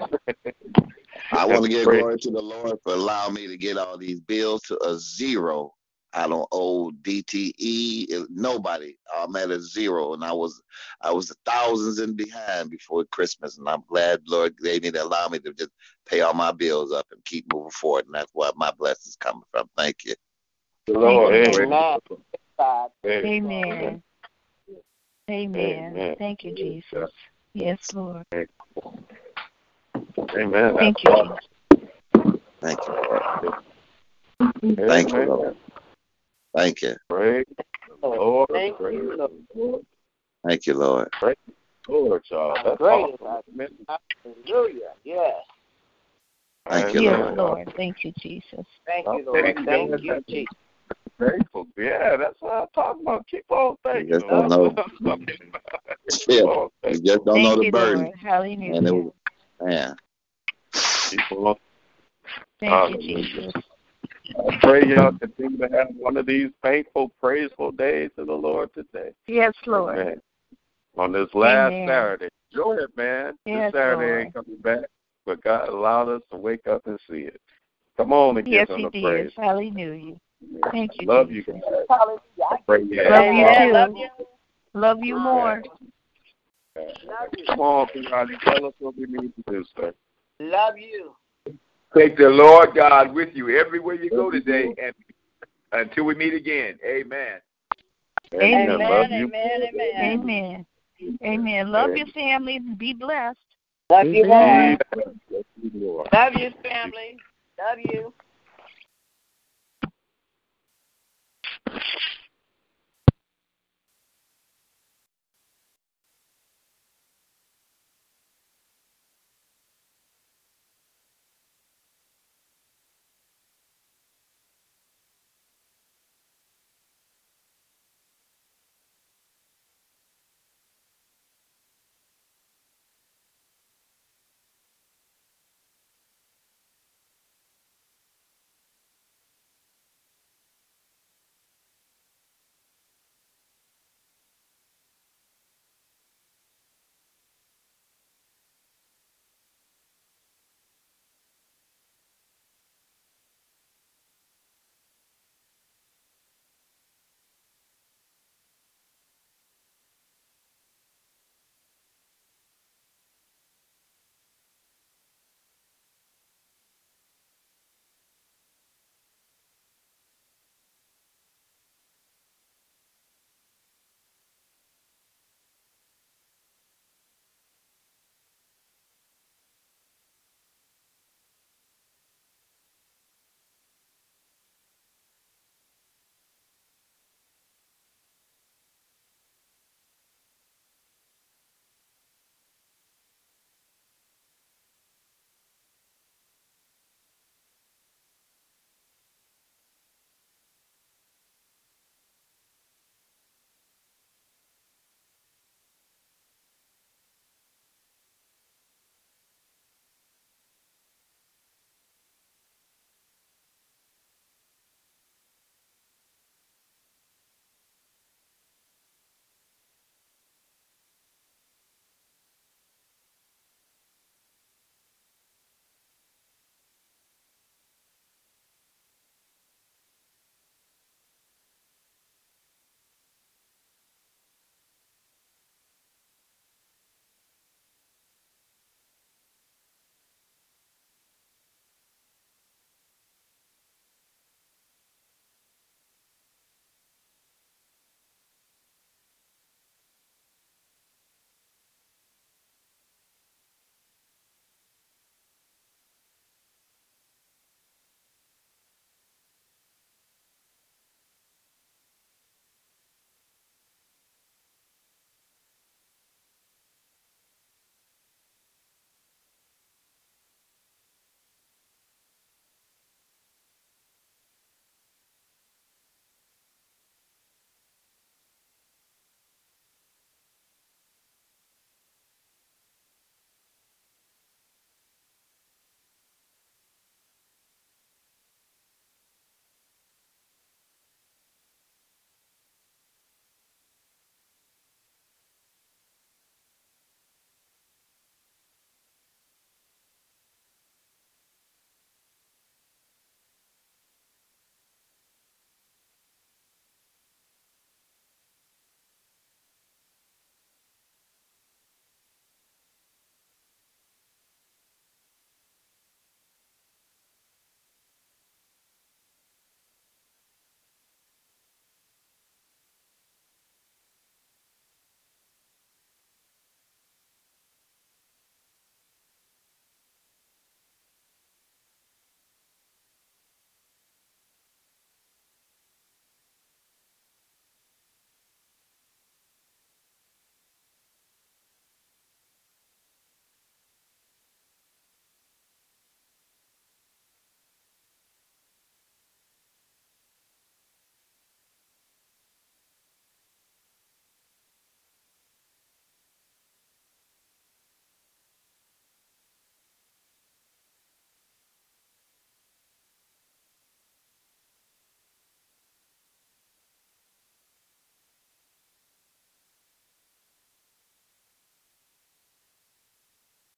I want to give glory to the Lord for allowing me to get all these bills to a zero. I don't owe DTE nobody. Uh, I'm at a zero, and I was I was thousands in behind before Christmas, and I'm glad Lord gave me to allow me to just pay all my bills up and keep moving forward, and that's where my blessings coming from. Thank you. The Lord. Amen. Amen. Amen. Amen. Thank you, Jesus. Yes, Lord. Amen. Thank you, Jesus. Thank you. Thank you, Lord. Thank you. Praise Lord. Thank Praise you, Lord. Thank you, Lord. Lord, y'all. That's Great. awesome. Amen. Hallelujah. Yes. Thank you, Lord. Lord. Thank you, Jesus. Thank you, Lord. Okay, Thank guys, you, Jesus. Grateful. Yeah, that's what I'm talking about. Keep on thanking. just don't know. what I'm talking about. Keep Yeah. You just don't know the you, burden, Lord. Hallelujah. and it was man. Keep on. Thank you, Jesus. I pray y'all continue to have one of these thankful, praiseful days to the Lord today. Yes, Lord. Amen. On this last Amen. Saturday. Enjoy it, man. Yes, this Saturday ain't coming back, but God allowed us to wake up and see it. Come on and Yes, give him He did. praise. Hallelujah. Thank you, Love Jesus. you guys. Hallelujah. I pray you Love you too. Love you. Love you more. Come on, Pinati, tell us what we need to do, sir. Love you. Take the Lord God with you everywhere you go today and until we meet again. Amen. Amen. Amen. Amen. Amen. Amen. Love your family. Be blessed. Love you, Lord. Love you, family. Love you.